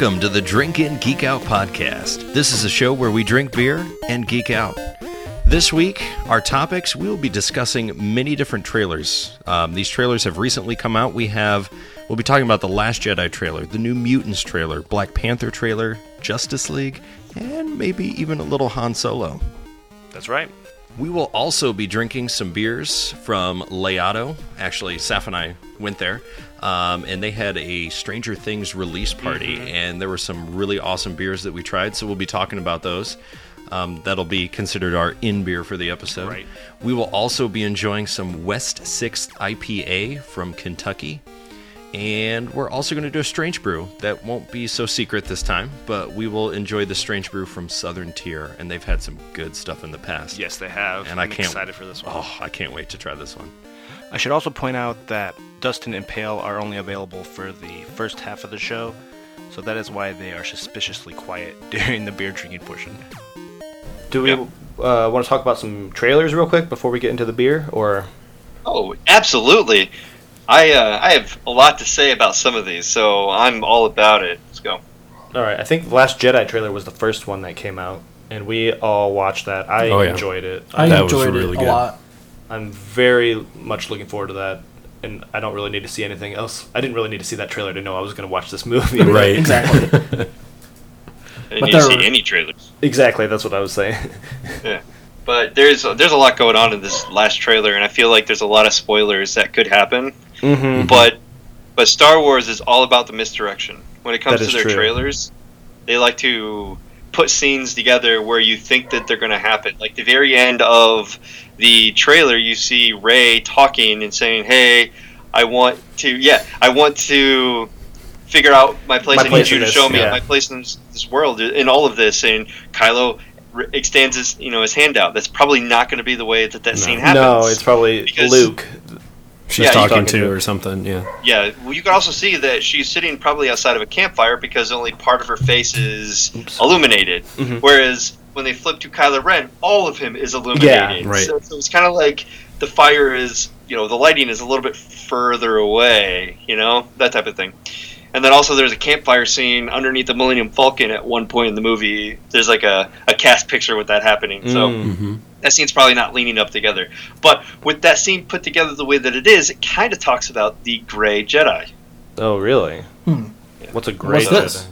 Welcome to the Drink In Geek Out podcast. This is a show where we drink beer and geek out. This week, our topics, we will be discussing many different trailers. Um, these trailers have recently come out. We have, we'll be talking about the Last Jedi trailer, the New Mutants trailer, Black Panther trailer, Justice League, and maybe even a little Han Solo. That's right. We will also be drinking some beers from Leato. Actually, Saf and I went there, um, and they had a Stranger Things release party, Mm-hmm. and there were some really awesome beers that we tried. So we'll be talking about those. Um, that'll be considered our in beer for the episode. Right. We will also be enjoying some West Sixth IPA from Kentucky. And we're also going to do a strange brew that won't be so secret this time, but we will enjoy the strange brew from Southern Tier, and they've had some good stuff in the past. Yes, they have. And I I'm can't- excited for this one. Oh, I can't wait to try this one. I should also point out that Dustin and Pale are only available for the first half of the show, so that is why they are suspiciously quiet during the beer drinking portion. Do we Yep. uh, want to talk about some trailers real quick before we get into the beer, or Oh, absolutely. I uh, I have a lot to say about some of these, so I'm all about it. Let's go. all right? I think the Last Jedi trailer was the first one that came out, and we all watched that. I Oh, yeah. enjoyed it. I That was enjoyed really it a lot. I'm very much looking forward to that, and I don't really need to see anything else. I didn't really need to see that trailer to know I was going to watch this movie. Right. Exactly. I didn't But need to there see any trailers. exactly. That's what I was saying. Yeah. But there's there's a lot going on in this last trailer, and I feel like there's a lot of spoilers that could happen. Mm-hmm. But but Star Wars is all about the misdirection. When it comes to their true. trailers, they like to put scenes together where you think that they're going to happen. Like the very end of the trailer, you see Rey talking and saying, "Hey, I want to yeah, I want to figure out my place. My I need you in to this, show me yeah. my place in this, this world in all of this." And Kylo extends his you know his hand out. That's probably not going to be the way that that No. scene happens. no, it's probably Luke. She's Yeah, talking, talking to or something. Yeah. Yeah, well, you can also see that she's sitting probably outside of a campfire because only part of her face is Oops. illuminated. Mhm. Whereas when they flip to Kylo Ren, all of him is illuminated. right. So, so it's kind of like the fire is, you know, the lighting is a little bit further away, you know, that type of thing. And then also there's a campfire scene underneath the Millennium Falcon at one point in the movie. There's like a, a cast picture with that happening. So Mm. Mm-hmm. That scene's probably not leaning up together. But with that scene put together the way that it is, it kind of talks about the Gray Jedi. Oh, really? Hmm. What's a Gray What's this? Jedi?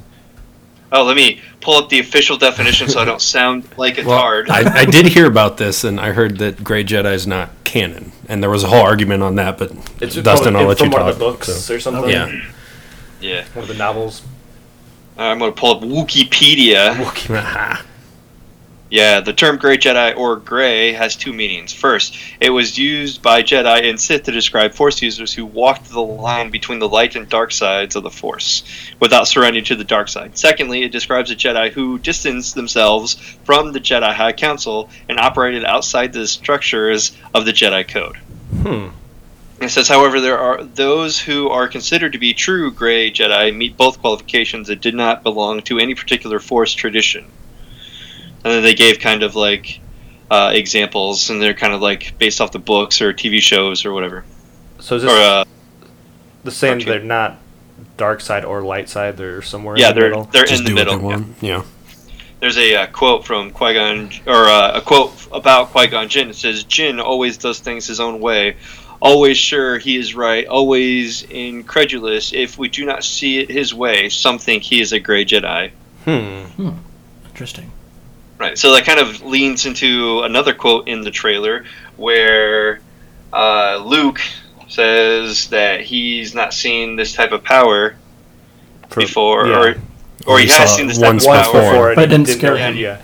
Oh, let me pull up the official definition so I don't sound like a Well, tard. I, I did hear about this, and I heard that Grey Jedi is not canon, and there was a whole argument on that. But It's Dustin, I'll let from you one talk. of the books so. or something. Yeah. yeah, One of the novels. I'm going to pull up Wikipedia. Aha. Yeah, the term Gray Jedi or Gray has two meanings. First, it was used by Jedi and Sith to describe Force users who walked the line between the light and dark sides of the Force without surrendering to the dark side. Secondly, it describes a Jedi who distanced themselves from the Jedi High Council and operated outside the structures of the Jedi Code. Hmm. It says, however, there are those who are considered to be true Gray Jedi meet both qualifications and did not belong to any particular Force tradition. And then they gave kind of like uh, examples, and they're kind of like based off the books or TV shows or whatever. So is Or uh, the same? cartoon. They're not dark side or light side. They're somewhere. yeah, in the they're middle. they're Just in the middle. what yeah. Yeah. There's a uh, quote from Qui Gon, or uh, a quote about Qui Gon Jinn. It says, "Jinn always does things his own way, always sure he is right, always incredulous. If we do not see it his way, some think he is a Gray Jedi." Hmm. Interesting. Right. So that kind of leans into another quote in the trailer where uh, Luke says that he's not seen this type of power For- before, yeah. or or Or he he has saw seen this it type once of power. before, and But it didn't didn't scare him. Yeah.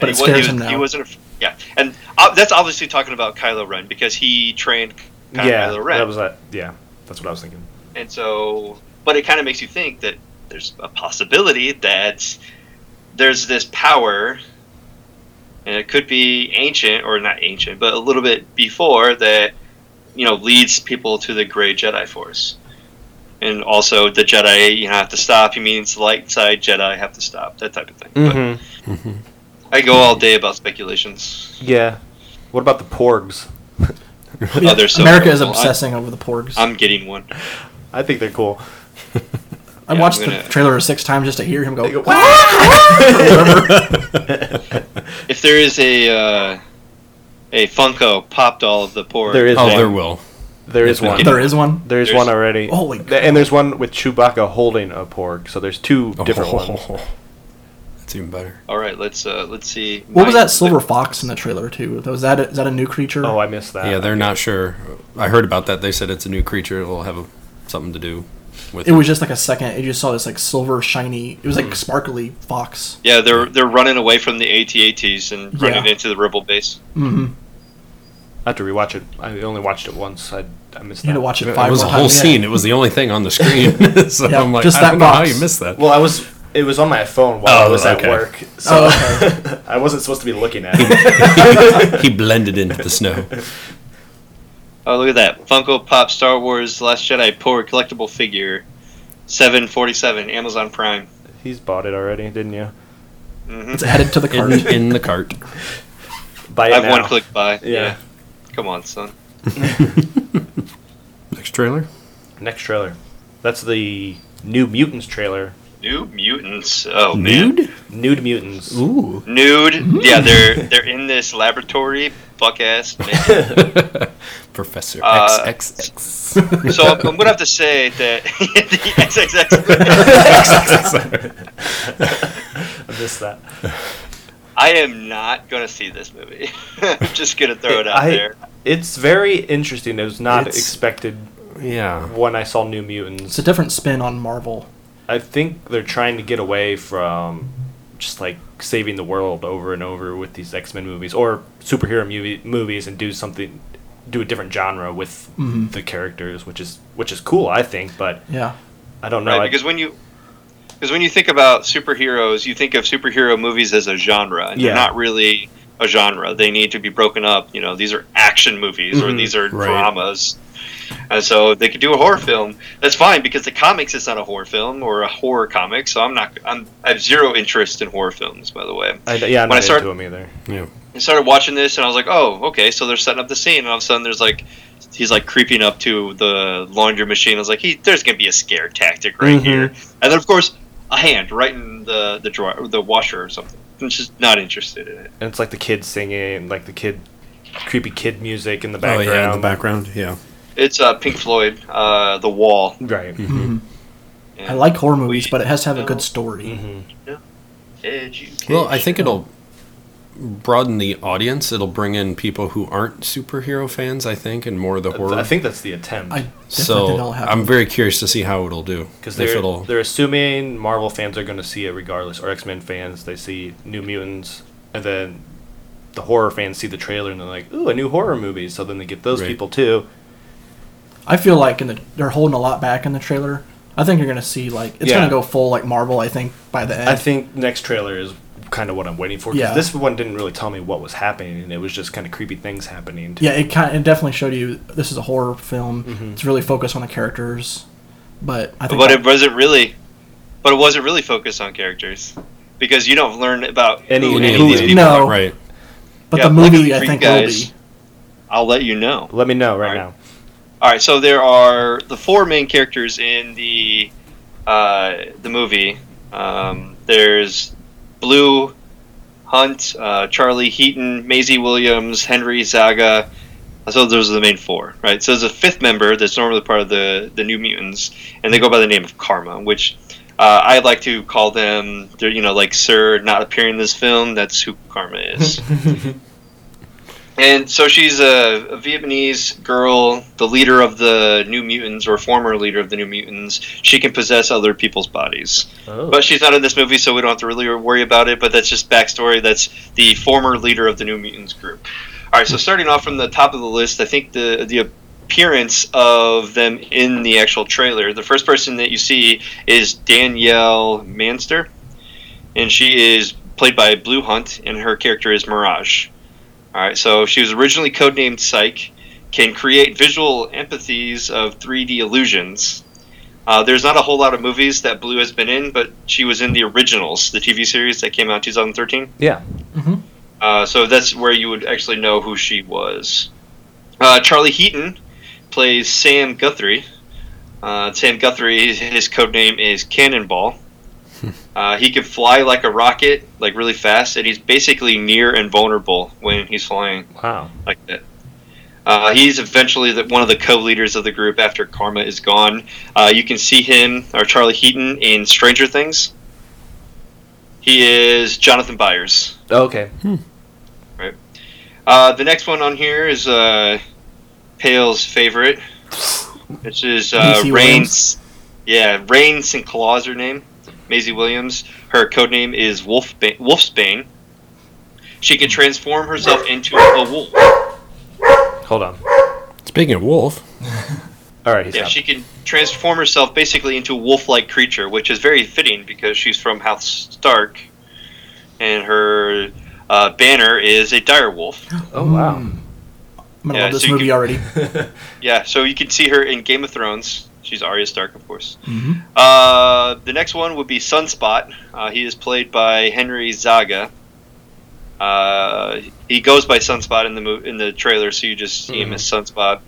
But it he scares he him was, now. He wasn't. Yeah, and uh, that's obviously talking about Kylo Ren because he trained Kylo Yeah. Ren, That was that. Yeah. That's what I was thinking. and so, but it kind of makes you think that there's a possibility that there's this power, and it could be ancient or not ancient, but a little bit before that, you know, leads people to the Gray Jedi Force. And also, the Jedi you have to stop. He means the light side Jedi have to stop. That type of thing. But Mm-hmm. hmm I go all day about speculations. Yeah. What about the Porgs? Oh, so America is cool. I- obsessing over the porgs. I'm getting one. I think they're cool. I Yeah, watched I'm the trailer six times just to hear him go. If there is a uh, a Funko pop doll of the porg, There is Oh, one. there will. There is one. there is one. There's, There's- one already. Holy Th- And there's one with Chewbacca holding a porg. So there's two different ones. That's even better. All right, let's uh, let's see. What was that silver fox in the trailer too? Was that a, is that a new creature? Oh, I missed that. yeah, they're not sure. I heard about that. They said it's a new creature. It'll have a, something to do with it was just like a second. You just saw this like silver shiny. It was like sparkly fox. Yeah, they're they're running away from the AT-ATs and Yeah. running into the rebel base. Mm-hmm. I have to rewatch it. I only watched it once. I, I missed You need that. to watch it It was a more whole times. Yeah. scene. It was the only thing on the screen. so Yeah, I'm like, just I that don't know how box. you missed that. Well, I was. It was on my phone while I Oh, was okay. at work, so Oh, I wasn't supposed to be looking at it. he blended into the snow. Oh, look at that Funko Pop Star Wars Last Jedi porg collectible figure, seven forty seven, Amazon Prime. He's bought it already, didn't you? hmm It's headed to the cart. In, in the cart. Buy it I have now. one click buy. Yeah. Yeah. Come on, son. Next trailer. Next trailer. That's the New Mutants trailer. New mutants. Oh man. Nude? Nude Mutants. Ooh. Nude. Yeah, they're they're in this laboratory. Fuck ass. Professor Uh, XXX. So I'm, I'm gonna have to say that the XXX. I missed that. I am not gonna see this movie. I'm just gonna throw it out I- there. It's very interesting. It was not It's- expected yeah. when I saw New Mutants. It's a different spin on Marvel. I think they're trying to get away from just like saving the world over and over with these X Men movies or superhero movie, movies and do something, do a different genre with Mhm. the characters, which is which is cool, I think. But Yeah. I don't know. right? I- Because when you because when you think about superheroes, you think of superhero movies as a genre, and Yeah. they're not really a genre. They need to be broken up. You know, these are action movies or Mhm. these are Right. dramas. And so they could do a horror film. That's fine because the comics is not a horror film or a horror comic. So I'm not. I'm. I have zero interest in horror films. By the way, I, yeah, I'm when I not start- into them either. Yeah. I started watching this and I was like, oh, okay. So they're setting up the scene, and all of a sudden there's like. He's like creeping up to the laundry machine. I was like, he, "There's gonna be a scare tactic right Mhm. here," and then of course a hand right in the the drawer, the washer or something. I'm just not interested in it. And it's like the kid singing, like the kid, creepy kid music in the Oh background. yeah, in the background. Yeah. It's uh, Pink Floyd, uh, The Wall. Right. Mhm. and I like horror movies, but it has to have a good story. hmm Education. Well, I think it'll broaden the audience. It'll bring in people who aren't superhero fans. I think, and more of the horror. I think that's the attempt. I so. I'm very curious to see how it'll do. Because they're, they're assuming Marvel fans are going to see it regardless, or X Men fans, they see New Mutants, and then the horror fans see the trailer and they're like, ooh, a new horror movie. So then they get those Right. people too. I feel like in the, they're holding a lot back in the trailer. I think you're gonna see like it's Yeah. gonna go full like Marvel. I think by the end. I think next trailer is kind of what I'm waiting for. Because Yeah. this one didn't really tell me what was happening, and it was just kind of creepy things happening. Yeah, it kind it definitely showed you this is a horror film. Mhm. It's really focused on the characters, but I think but that- it wasn't really. But it wasn't really focused on characters because you don't learn about Any- who any any of of these the- people No. right. but yeah, the movie the I three think guys. will be. I'll let you know. Let me know right Alright. now. All right, so there are the four main characters in the uh, the movie. Um, there's Blu, Hunt, uh, Charlie Heaton, Maisie Williams, Henry Zaga. So those are the main four, right? So there's a fifth member that's normally part of the the New Mutants, and they go by the name of Karma, which uh, I like to call them. They're you know like Sir not appearing in this film. That's who Karma is. And so she's a, a Vietnamese girl, the leader of the New Mutants, or former leader of the New Mutants. She can possess other people's bodies. Oh. But she's not in this movie, so we don't have to really worry about it. But that's just backstory. That's the former leader of the New Mutants group. All right, so starting off from the top of the list, I think the the appearance of them in the actual trailer. The first person that you see is Danielle Moonstar, and she is played by Blu Hunt, and her character is Mirage. All right, so she was originally codenamed Psyche, can create visual empathies of 3D illusions. Uh, there's not a whole lot of movies that Blu has been in, but she was in the originals, the TV series that came out in 2013. yeah. Uh, so that's where you would actually know who she was. Uh, Charlie Heaton plays Sam Guthrie. Uh, Sam Guthrie, his code name is Cannonball. Uh, he can fly like a rocket, like really fast, and he's basically near invulnerable when he's flying Wow. like that. Uh, he's eventually the, one of the co-leaders of the group after Karma is gone. Uh, you can see him, or Charlie Heaton, in Stranger Things. He is Jonathan Byers. Okay. Uh, the next one on here is uh, Pale's favorite. This is uh, Maisie Rains. Yeah, Rahne Sinclair, her name. Maisie Williams. Her code name is Wolf ba- Wolfsbane. She can transform herself into a wolf. Hold on. Speaking of wolf, All right. He's Yeah, out. she can transform herself basically into a wolf-like creature, which is very fitting because she's from House Stark, and her uh, banner is a dire wolf. oh wow. Mm. I'm gonna Yeah, love this so movie can- already. Yeah, so you can see her in Game of Thrones. She's Arya Stark, of course. hmm Uh, the next one would be Sunspot. Uh, he is played by Henry Zaga. Uh, he goes by Sunspot in the mo- in the trailer, so you just see him Mhm. as Sunspot.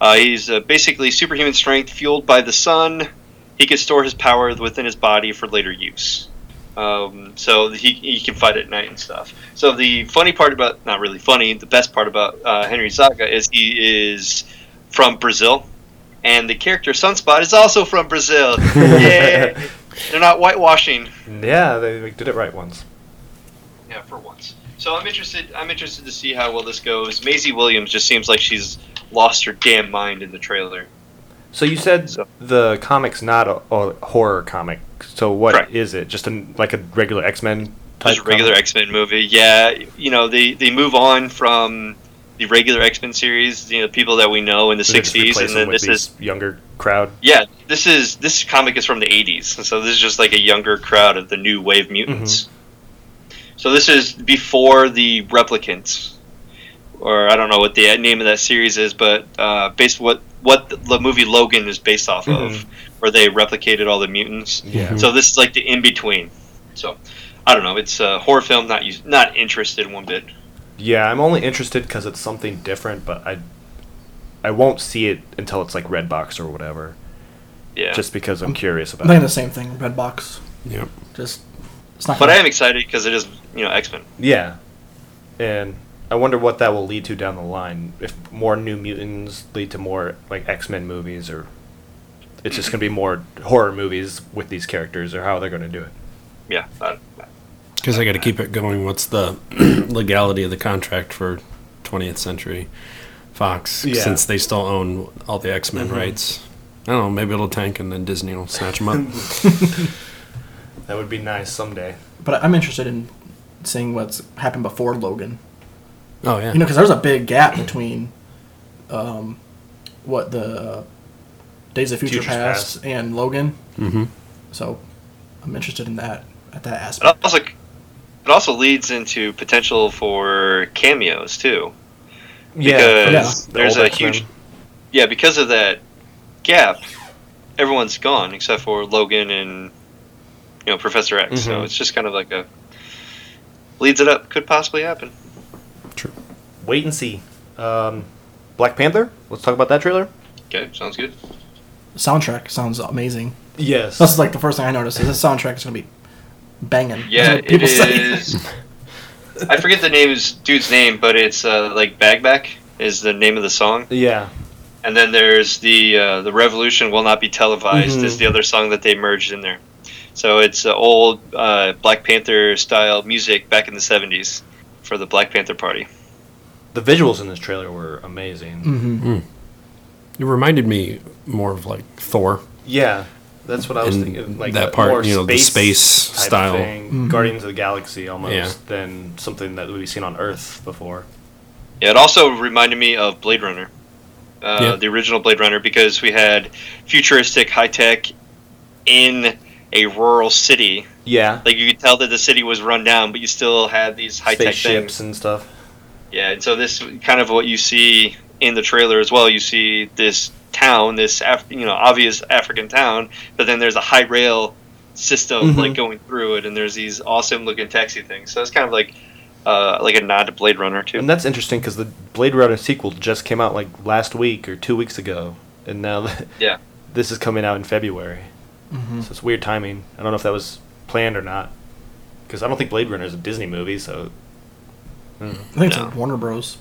Uh, he's uh, basically superhuman strength fueled by the sun. He can store his power within his body for later use. Um, so he, he can fight at night and stuff. So the funny part about, not really funny, the best part about uh, Henry Zaga is he is from Brazil. And the character Sunspot is also from Brazil. Yay! They're not whitewashing. Yeah, they, did it right once. Yeah, for once. So I'm interested. I'm interested to see how well this goes. Maisie Williams just seems like she's lost her damn mind in the trailer. So you said So- the comic's not a, a horror comic. So what is it? Just a, like a regular X Men type? Just a regular? X Men movie. Yeah, you know they they move on from the regular X Men series. You know, people that we know in the '60s, and then this is younger crowd. yeah, this is this comic is from the '80s, so this is just like a younger crowd of the new wave mutants. So this is before the replicants, or I don't know what the name of that series is, but uh, based what what the movie Logan is based off of, where they replicated all the mutants. Yeah. So this is like the in between. So I don't know. It's a horror film. Not not interested one bit. Yeah, I'm only interested because it's something different, but I I won't see it until it's like Redbox or whatever. Yeah. Just because I'm I'm- curious I'm about thinking it. the same thing. Redbox. yep. Just it's not. but gonna- I am excited because it is you know X Men. Yeah, and I wonder what that will lead to down the line. If more New Mutants lead to more like X Men movies, or it's just gonna be more horror movies with these characters, or how they're gonna do it. Yeah. Uh, Because I got to keep it going. What's the legality of the contract for 20th Century Fox? Yeah. Since they still own all the X Men Mhm. rights. I don't know. Maybe it'll tank and then Disney will snatch them up. That would be nice someday. But I'm interested in seeing what's happened before Logan. oh yeah. You know, because there's a big gap between um, what the uh, Days of Future Futures Past, Past. and Logan. mm-hmm. So I'm interested in that at that it aspect. also it also leads into potential for cameos too. because the there's old a X-Men. huge yeah because of that gap everyone's gone except for logan and you know professor x so Mhm. it's just kind of like a leads it up could possibly happen True. Wait and see. Um, Black Panther. Let's talk about that trailer. okay sounds good Soundtrack sounds amazing. Yes. That's like the first thing I noticed is this soundtrack is gonna be banging. That's yeah what it say. is i forget the name's dude's name but it's uh, like BagBak is the name of the song yeah. and then there's the uh, the revolution will not be televised Mhm. is the other song that they merged in there so it's uh, old uh, black panther style music back in the 70s for the black panther party The visuals in this trailer were amazing. hmm It reminded me more of like Thor. Yeah, that's what I was And thinking. Like that part, more you know, the space type style. thing, Mhm. Guardians of the Galaxy almost, Yeah. than something that we've seen on Earth before. yeah it also reminded me of blade runner uh, Yeah. the original blade runner because we had futuristic high tech in a rural city Yeah, like you could tell that the city was run down but you still had these high tech things and stuff. Yeah, and so this kind of what you see in the trailer as well. You see this town, this Af- you know obvious African town, but then there's a high rail system Mhm. like going through it, and there's these awesome looking taxi things. So it's kind of like uh, like a nod to Blade Runner too. And that's interesting because the Blade Runner sequel just came out like last week or two weeks ago, and now Yeah. this is coming out in February. Mhm. So it's weird timing. I don't know if that was planned or not. Because I don't think Blade Runner is a Disney movie, so. I. I think No. it's a Warner Bros.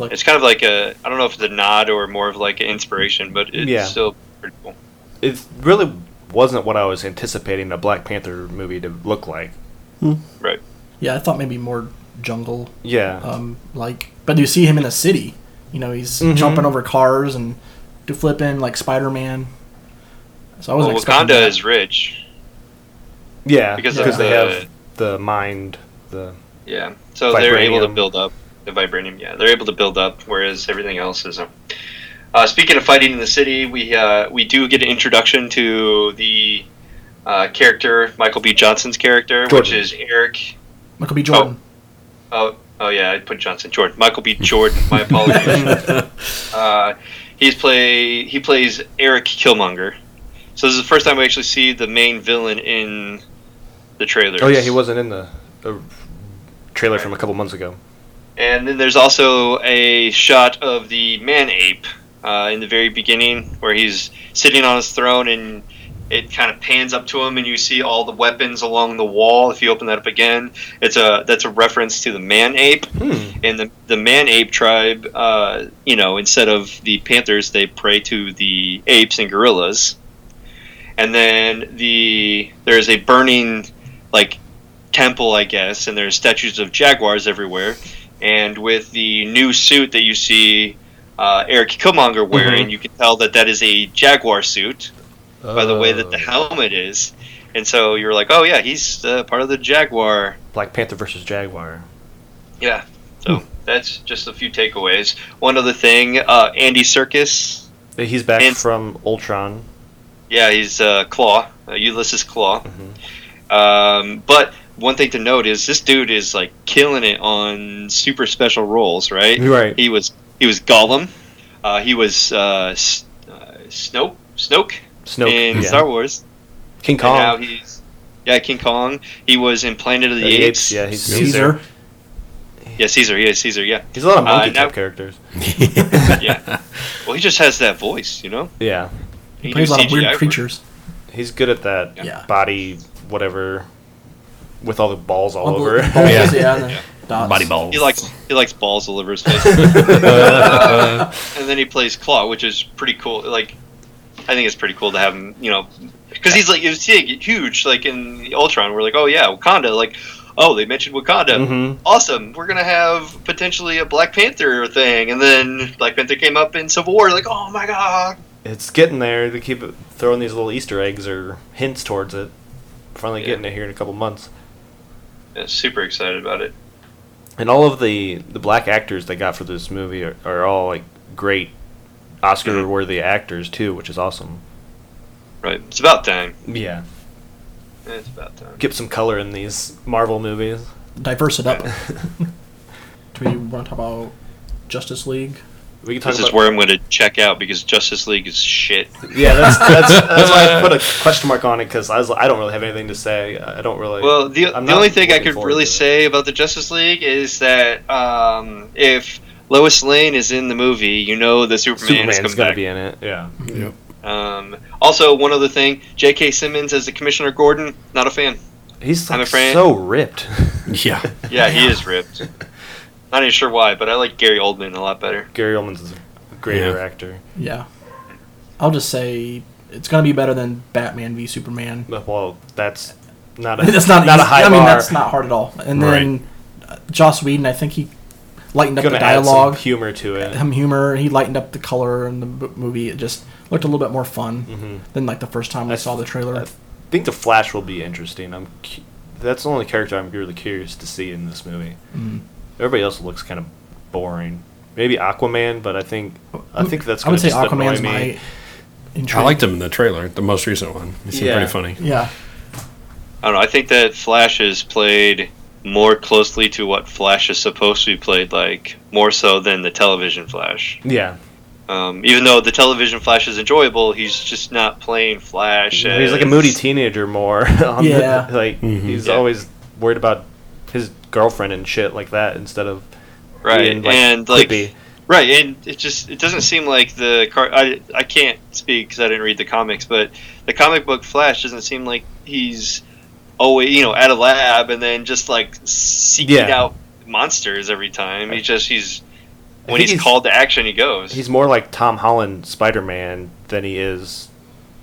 Flick. It's kind of like a I don't know if it's a nod or more of like an inspiration, but it's Yeah. still pretty cool. It really wasn't what I was anticipating a Black Panther movie to look like. Right. yeah, I thought maybe more jungle Yeah. um, like. But you see him in the city. You know, he's Mhm. jumping over cars and do flipping like Spider Man. So I was Well, Wakanda that. is rich. yeah, because because, of they have the mind, the Yeah. So they're able to build up the vibranium. Yeah, they're able to build up, whereas everything else is. Uh, speaking of fighting in the city, we uh, we do get an introduction to the uh, character Michael B. Johnson's character, which is Eric. Michael B. Jordan. Oh, oh yeah, I put Johnson. Jordan. Michael B. Jordan. My apologies. uh, he's play he plays Eric Killmonger. So this is the first time we actually see the main villain in the trailer. Oh yeah, he wasn't in the, the trailer from a couple months ago. And then there's also a shot of the man ape uh, in the very beginning where he's sitting on his throne and it kind of pans up to him and you see all the weapons along the wall. If you open that up again, it's a that's a reference to the man ape. Hmm. And the, the man ape tribe, uh, you know, instead of the panthers, they pray to the apes and gorillas. And then the there's a burning like temple, I guess, and there's statues of jaguars everywhere. And with the new suit that you see uh, Eric Killmonger wearing, Mhm. you can tell that that is a jaguar suit by the way that the Oh. helmet is. And so you're like, oh yeah, he's uh, part of the jaguar Black Panther versus Jaguar. yeah. So that's just a few takeaways. One other thing, uh, Andy Serkis. He's back And- from Ultron. Yeah, he's uh, Klaue, uh, Ulysses Klaue. Mhm. Um, but one thing to note is this dude is like killing it on super special roles, right? Right. He was he was Gollum. Uh, he was uh, S- uh, Snoke. Snoke Snoke. in yeah. Star Wars. King And now he's yeah King Kong. He was in Planet of the, The Apes. Yeah, he's Caesar. Yeah, Caesar. Yeah, Caesar. Yeah. He's a lot of Uh, monkey type characters. Yeah. Well, he just has that voice, you know. Yeah. He can plays a do lot of weird CGI for- creatures. He's good at that Yeah. body, whatever, with all the balls all All over. balls, Yeah. yeah, and dots. Body balls. He likes he likes balls all over his face. Uh, and then he plays Klaue, which is pretty cool. Like, I think it's pretty cool to have him, you know, because he's like you see huge. Like in the Ultron, we're like, oh yeah, Wakanda. Like, oh they mentioned Wakanda. Mhm. Awesome. We're gonna have potentially a Black Panther thing, and then Black Panther came up in Civil War. Like, oh my god. It's getting there. They keep throwing these little Easter eggs or hints towards it. Finally Yeah. getting it here in a couple months. Yeah, super excited about it. And all of the the black actors they got for this movie are, are all like great Oscar worthy mm-hmm. actors too, which is awesome. Right. It's about time. Yeah. It's about time. Get some color in these Marvel movies. Diverse it up. Do we want to talk about Justice League? We can talk This about is where I'm going to check out because Justice League is shit. Yeah, that's that's, that's why I put a question mark on it because I was I don't really have anything to say. I don't really. Well, the, the only thing I could really say about the Justice League is that um, if Lois Lane is in the movie, you know the Superman is Superman's coming gonna be in it. Yeah. Yep. Um, also, one other thing: J.K. Simmons as the Commissioner Gordon, not a fan. He's I'm like afraid- so ripped. Yeah. Yeah, he is ripped. Not even sure why, but I like Gary Oldman a lot better. Gary Oldman's a greater Yeah. actor. Yeah. I'll just say it's going to be better than Batman v Superman. Well, that's not I a mean, that's not not easy. a high I mean, bar. that's not hard at all. And then uh, Joss Whedon, I think he lightened up Gonna the add some dialogue, humor to it. some humor. He lightened up the color in the b- movie. It just looked a little bit more fun Mhm. than like the first time I, I saw the trailer. I think the Flash will be interesting. I'm. cu- That's the only character I'm really curious to see in this movie. Mm. Everybody else looks kind of boring. Maybe Aquaman, but I think I think that's. I would gonna say just annoy Aquaman's me. my. Intrigue. I liked him in the trailer, the most recent one. He seemed Yeah. pretty funny. Yeah, I don't know. I think that Flash is played more closely to what Flash is supposed to be played like, more so than the television Flash. Yeah, Um, even though the television Flash is enjoyable, he's just not playing Flash. he's like a moody teenager more. on the- Yeah. like Mhm. he's Yeah. always worried about his girlfriend and shit like that instead of right? being, like, and like. Right, and it just it doesn't seem like the car. I I can't speak because I didn't read the comics, but the comic book Flash doesn't seem like he's always you know at a lab and then just like seeking Yeah. out monsters every time. He just he's when he's, he's- called to action, he goes. He's more like Tom Holland Spider Man than he is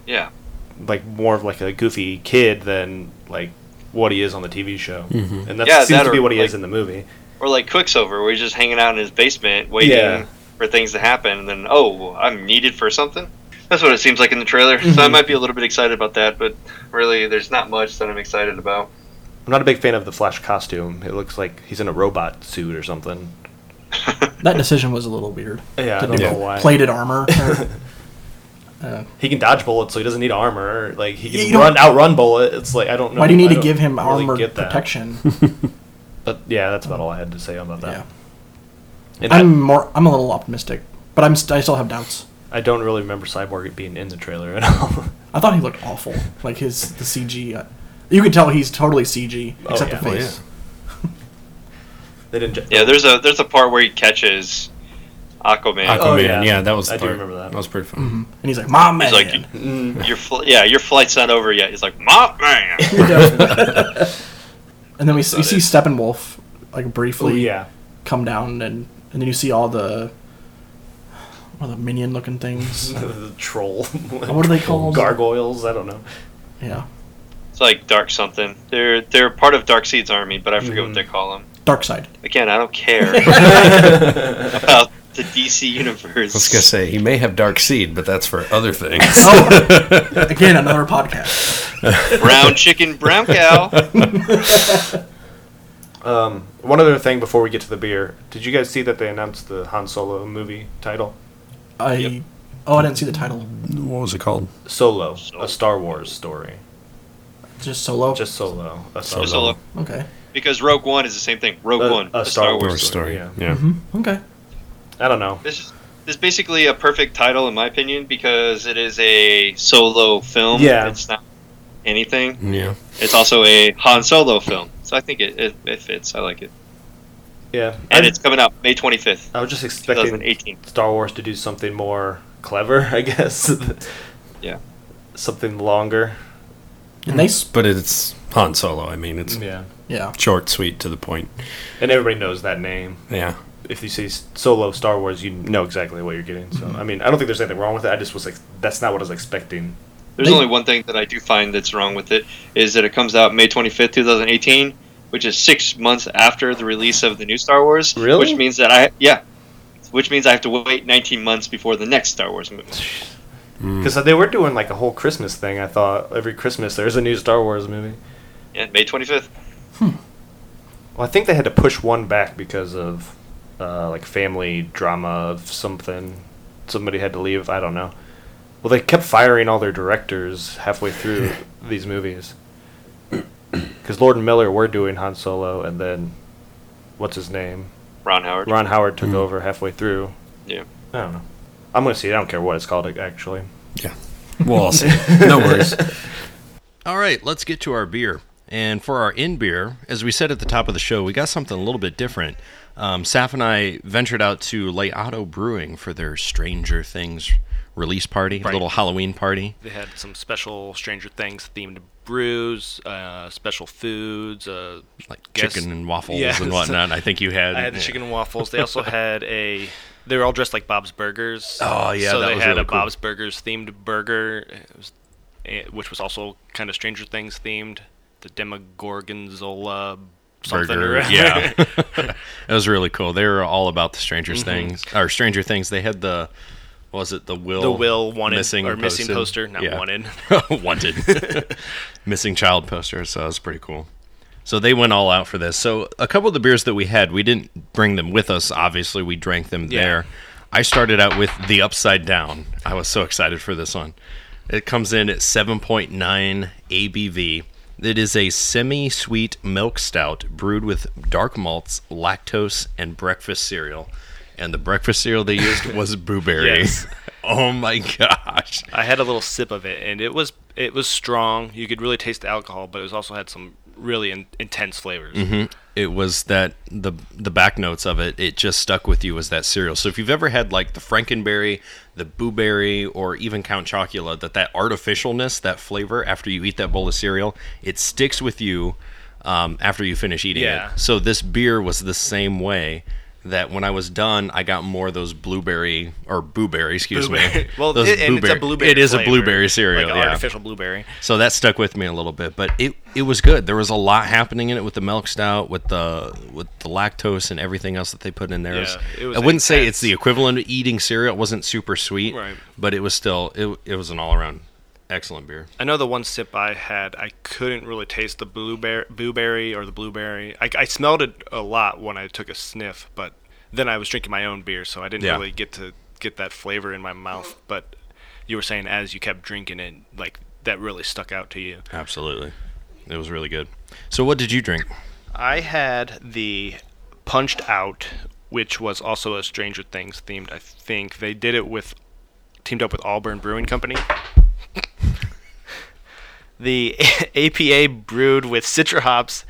yeah, like more of like a goofy kid than like what he is on the TV show. Mhm. And that Yeah, seems that to be what he like- is in the movie. or like Quicksilver, where he's just hanging out in his basement waiting Yeah. for things to happen, and then oh, I'm needed for something. That's what it seems like in the trailer. So I Mhm. might be a little bit excited about that, but really, there's not much that I'm excited about. I'm not a big fan of the Flash costume. It looks like he's in a robot suit or something. That decision was a little weird. Yeah, I don't know why. Plated armor. uh, He can dodge bullets, so he doesn't need armor. Like he can you don't- run outrun bullet. It's like I don't know. why do you I need to give him really armor get protection? But yeah, that's about all I had to say about that. yeah. And I'm more. I'm a little optimistic, but I'm. St- I still have doubts. I, I don't really remember Cyborg being in the trailer at all. I thought he looked awful. Like his the CG. Uh, you could tell he's totally CG Oh, except yeah. the Oh, face. they didn't. ju- Yeah, there's a there's a part where he catches Aquaman. Aquaman, Oh, yeah. yeah. that was. The I do part. remember that. That was pretty fun. Mhm. And he's like, "Mom, man." He's like, Mm. your fl- yeah, your flight's not over yet. He's like, Mop man. and then we, s- we see Steppenwolf like briefly yeah. come down, and and then you see all the all the minion looking things. the troll. what are they called? Gargoyles. I don't know. Yeah, It's like Dark something. They're they're part of Darkseid's army, but I forget Mhm. what they call them. Dark Side. Again, I don't care about the DC universe. I was gonna say he may have Dark Seed, but that's for other things. Oh, again, another podcast. brown chicken, brown cow. Um, one other thing before we get to the beer, did you guys see that they announced the Han Solo movie title? I Yep. oh, I didn't see the title. what was it called? Solo, Solo. a Star Wars story. Just solo. Just Solo, a Star Or Solo. okay. Because Rogue One is the same thing. Rogue A- One, a a Star Star, Wars Wars. Or story. yeah. Yeah. hmm Okay. I don't know. This is this is basically a perfect title in my opinion because it is a solo film. Yeah. It's not anything. Yeah. It's also a Han Solo film. So I think it, it, it fits. I like it. Yeah, And I, it's coming out May 25th, I was just expecting 2018. Star Wars to do something more clever, I guess. Yeah. something longer. And they But it's Han Solo. I mean, it's Yeah, yeah. short, sweet, to the point. and everybody knows that name. Yeah. If you say Solo Star Wars, you know exactly what you're getting. So I mean, I don't think there's anything wrong with it. I just was like, that's not what I was expecting. There's They- only one thing that I do find that's wrong with it is that it comes out May 25th, 2018, which is six months after the release of the new Star Wars. Really? Which means that I yeah, which means I have to wait 19 months before the next Star Wars movie. Mm. Because they were doing like a whole Christmas thing. I thought every Christmas there's a new Star Wars movie. Yeah, May 25th. Hmm. Well, I think they had to push one back because of uh, like family drama of something. Somebody had to leave. I don't know. Well, they kept firing all their directors halfway through these movies. Because Lord and Miller were doing Han Solo, and then what's his name? Ron Howard. Ron Howard took Mhm. over halfway through. Yeah. I don't know. I'm gonna see it. I don't care what it's called actually. Yeah. We'll all see. No worries. All right, let's get to our beer. And for our in beer, as we said at the top of the show, we got something a little bit different. Um, Saf and I ventured out to Leato Brewing for their Stranger Things release party, Right. little Halloween party. They had some special Stranger Things themed brews, uh, special foods, uh, Like guess- chicken and waffles Yeah. and whatnot. I think you had. I had the yeah. chicken and waffles. They also had a. They were all dressed like Bob's Burgers. Oh, yeah, So that they was had really a cool. Bob's Burgers themed burger, it was, eh, which was also kind of Stranger Things themed. The Demogorgonzola something. burger. Yeah, it was really cool. They were all about the Stranger Mhm. Things or Stranger Things. They had the what was it the will the Will wanted missing or missing poster, not Yeah. wanted. wanted missing child poster. So it was pretty cool. So they went all out for this. So a couple of the beers that we had, we didn't bring them with us. Obviously, we drank them Yeah. there. I started out with the Upside Down. I was so excited for this one. It comes in at 7.9 ABV. It is a semi sweet milk stout brewed with dark malts, lactose, and breakfast cereal. And the breakfast cereal they used was blueberry. Yes. oh my gosh. I had a little sip of it, and it was it was strong. You could really taste the alcohol, but it was also had some really in, intense flavors. hmm it was that the the back notes of it. It just stuck with you as that cereal. So if you've ever had like the Frankenberry, the Boo Berry, or even Count Chocula, that that artificialness, that flavor after you eat that bowl of cereal, it sticks with you um, after you finish eating Yeah. it. So this beer was the same way. That when I was done, I got more of those blueberry or blueberry, excuse me. Well, it, and it's a blueberry- blueberry. It is a blueberry cereal. like yeah. artificial blueberry. So that stuck with me a little bit, but it it was good. There was a lot happening in it with the milk stout, with the with the lactose and everything else that they put in there. Yeah, it was I wouldn't say it's the equivalent of eating cereal. It wasn't super sweet, Right. but it was still it, it was an all around excellent beer. I know the one sip I had, I couldn't really taste the blueberry, blueberry or the blueberry. I, I smelled it a lot when I took a sniff, but then I was drinking my own beer, so I didn't Yeah. really get to get that flavor in my mouth. But you were saying as you kept drinking it, like that really stuck out to you. Absolutely, it was really good. So what did you drink? I had the Punched Out, which was also a Stranger Things themed. I think they did it with teamed up with Auburn Brewing Company. The APA brewed with citra hops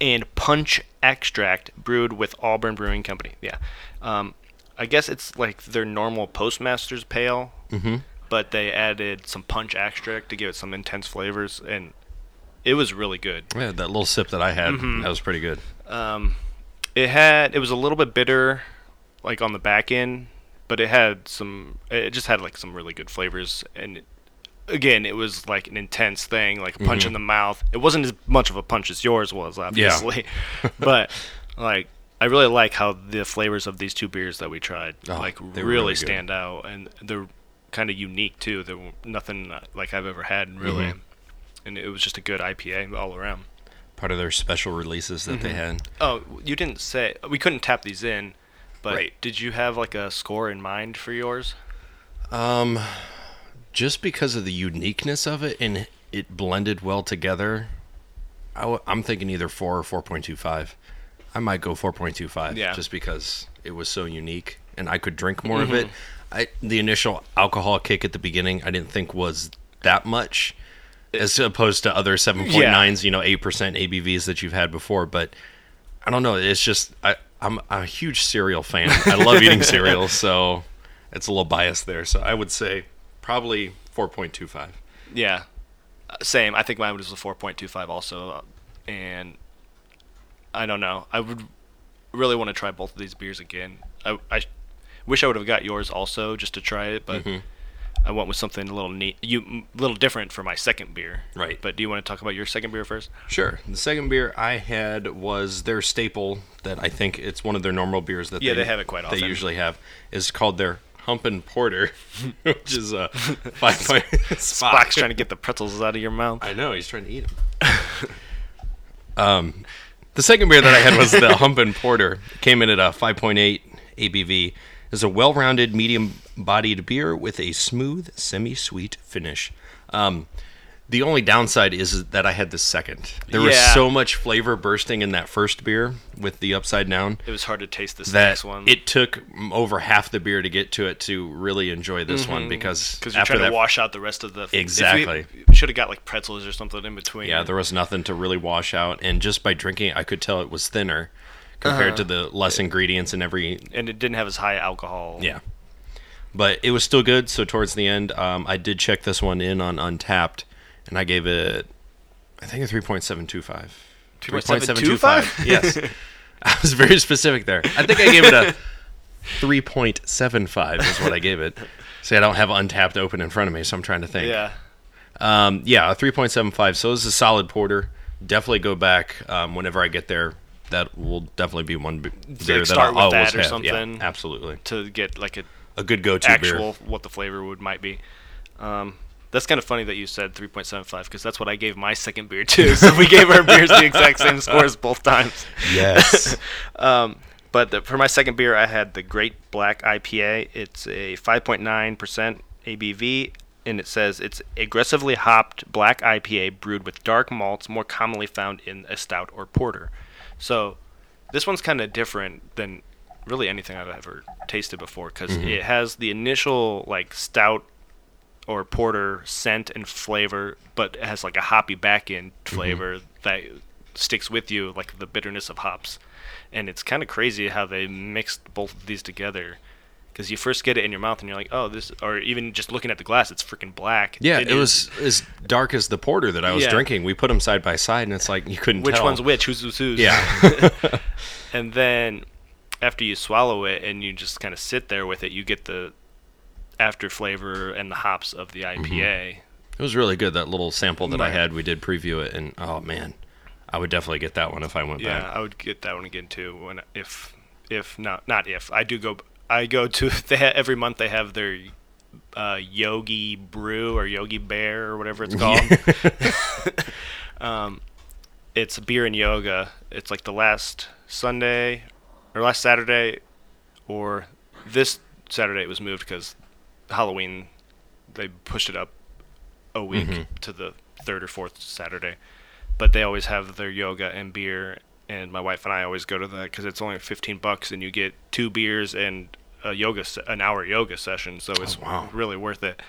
and punch extract brewed with Auburn Brewing Company. Yeah, um, I guess it's like their normal Postmaster's pale, Mm-hmm. but they added some punch extract to give it some intense flavors, and it was really good. Yeah, that little sip that I had, Mm-hmm. that was pretty good. Um, it had it was a little bit bitter, like on the back end, but it had some. It just had like some really good flavors, and it, again, it was like an intense thing, like a punch in the mouth. It wasn't as much of a punch as yours was, obviously, Yeah. but like. I really like how the flavors of these two beers that we tried Oh, like really, really stand out, and they're kind of unique too. They're nothing like I've ever had, really, Mm-hmm. and it was just a good IPA all around. Part of their special releases that Mm-hmm. they had. Oh, you didn't say we couldn't tap these in, but Right. did you have like a score in mind for yours? Um, just because of the uniqueness of it and it blended well together, I w- I'm thinking either four or four point two five. I might go four point two five. Yeah. Just because it was so unique and I could drink more Mm-hmm. of it. I the initial alcohol kick at the beginning I didn't think was that much, as opposed to other seven point nines, you know, eight percent ABVs that you've had before. But I don't know. It's just I I'm a huge cereal fan. I love eating cereal, so it's a little biased there. So I would say probably 4.25. Yeah, Uh, same. I think mine was a four point two five also, uh, and I don't know. I would really want to try both of these beers again. I, I wish I would have got yours also just to try it, but Mm-hmm. I went with something a little neat, you a little different for my second beer. Right. But do you want to talk about your second beer first? Sure. The second beer I had was their staple that I think it's one of their normal beers that Yeah, they have it quite often. They usually have is called their Humpin' Porter, which is a five point Spock's trying to get the pretzels out of your mouth. I know he's trying to eat them. um, the second beer that I had was the Humpin' Porter. Came in at a 5.8 ABV. It's a well-rounded, medium-bodied beer with a smooth, semi-sweet finish. Um, the only downside is that I had the second. There was so much flavor bursting in that first beer with the upside down It was hard to taste this that next one. it took over half the beer to get to it to really enjoy this one because because you're after trying that to wash out the rest of the flavor. Exactly. Should have got like pretzels or something in between. Yeah, there was nothing to really wash out, and just by drinking it, I could tell it was thinner compared to the less ingredients in every. and it didn't have as high alcohol. Yeah, but it was still good. So towards the end, um, I did check this one in on Untappd, and I gave it, I think a three point seven two five. 3.725? Yes, I was very specific there. I think I gave it a three point seven five is what I gave it. See, I don't have Untappd open in front of me, so I'm trying to think. Yeah. Um, yeah, a 3.75. So this is a solid porter. Definitely go back um, whenever I get there. That will definitely be one beer that start I'll with always that or have. Yeah, something. absolutely. To get like a A good go-to actual beer. what the flavor would might be. Um, that's kind of funny that you said 3.75 because that's what I gave my second beer too. So we gave our beers the exact same scores both times. Yes. Um, but the, for my second beer, I had the Great Black IPA. It's a 5.9% ABV, and it says it's aggressively hopped black IPA brewed with dark malts more commonly found in a stout or porter. So this one's kind of different than really anything I've ever tasted before because it has the initial like stout or porter scent and flavor, but it has like a hoppy back end mm-hmm. flavor that sticks with you, like the bitterness of hops. And it's kind of crazy how they mixed both of these together. Because you first get it in your mouth and you're like, oh, this, or even just looking at the glass, it's freaking black. Yeah, It it, was as dark as the porter that I was Yeah. drinking. We put them side by side, and it's like you couldn't Which tell. one's which? Who's who's who's? Yeah. and then after you swallow it and you just kind of sit there with it, you get the after flavor and the hops of the Mm-hmm. IPA. It was really good. That little sample that I had, we did preview it, and oh man, I would definitely get that one if I went Yeah, back. Yeah, I would get that one again too. When if if not not if I do go I go to they ha- every month they have their uh, Yogi Brew or Yogi Bear or whatever it's called. um, it's beer and yoga. It's like the last Sunday or last Saturday or this Saturday it was moved because Halloween they pushed it up a week Mhm. to the third or fourth Saturday. But they always have their yoga and beer, and my wife and I always go to that because it's only fifteen bucks, and you get two beers and a yoga se- an hour yoga session, so it's wow. really worth it.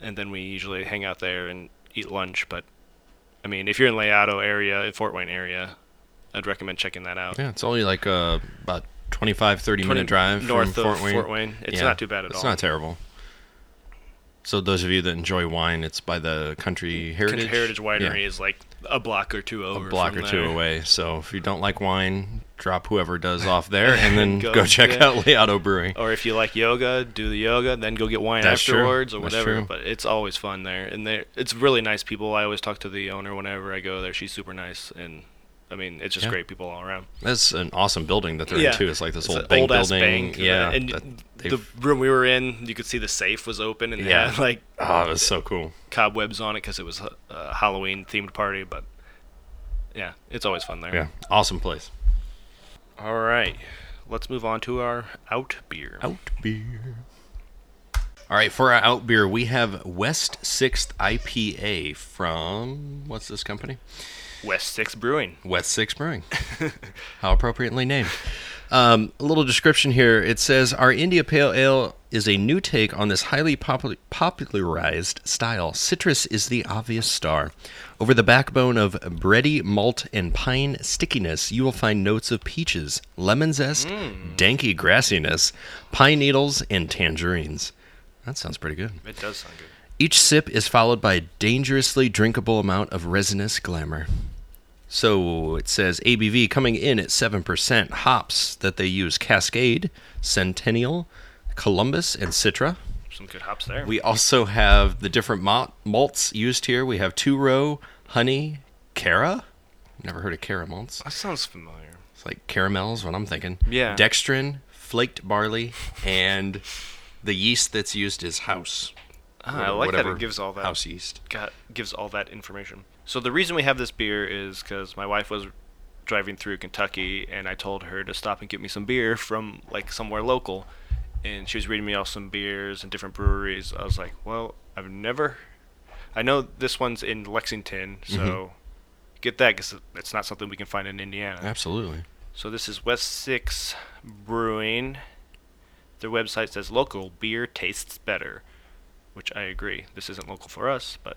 And then we usually hang out there and eat lunch. But I mean, if you're in LaOtto area, in Fort Wayne area, I'd recommend checking that out. Yeah, it's only like uh, about 25, 30 minute drive north from of Fort Wayne. Fort Wayne. It's Yeah, not too bad at it's all. It's not terrible. So those of you that enjoy wine, it's by the Country Heritage. Heritage Winery Yeah, is like a block or two over. a block or two there. away. So if you don't like wine, drop whoever does off there, and then Go- go, check yeah. out LaOtto Brewing. Or if you like yoga, do the yoga, then go get wine That's true. afterwards or That's whatever. true. But it's always fun there, and it's really nice people. I always talk to the owner whenever I go there. She's super nice, and I mean it's just Yeah. great people all around. That's an awesome building that they're Yeah. in too. It's like this It's old old-ass building. bank, Yeah, and the room we were in, you could see the safe was open and Yeah. had like oh, it was so cool. cobwebs on it because it was a, a Halloween themed party. But yeah, it's always fun there. Yeah, awesome place. All right, let's move on to our out beer. Out beer. All right, for our out beer, we have West Sixth IPA from what's this company? West Six Brewing. West Six Brewing. How appropriately named. Um, a little description here. It says our India Pale Ale is a new take on this highly popul- popularized style. Citrus is the obvious star. Over the backbone of bready malt and pine stickiness, you will find notes of peaches, lemon zest, danky grassiness, pine needles, and tangerines. That sounds pretty good. It does sound good. Each sip is followed by a dangerously drinkable amount of resinous glamour. So it says ABV coming in at 7%. Hops that they use Cascade, Centennial, Columbus, and Citra. Some good hops there. We also have the different malt, malts used here. We have two row, honey, Cara. Never heard of Cara malts. that sounds familiar. It's like caramels, what I'm thinking. Yeah. Dextrin, flaked barley, and the yeast that's used is house. Ah, I like that it gives all that House yeast. got, gives all that information. So the reason we have this beer is because my wife was driving through Kentucky, and I told her to stop and get me some beer from like somewhere local, and she was reading me off some beers and different breweries. I was like, well, I've never, I know this one's in Lexington, so Mhm. get that because it's not something we can find in Indiana. Absolutely. So this is West Six Brewing. Their website says local beer tastes better, which I agree. This isn't local for us, but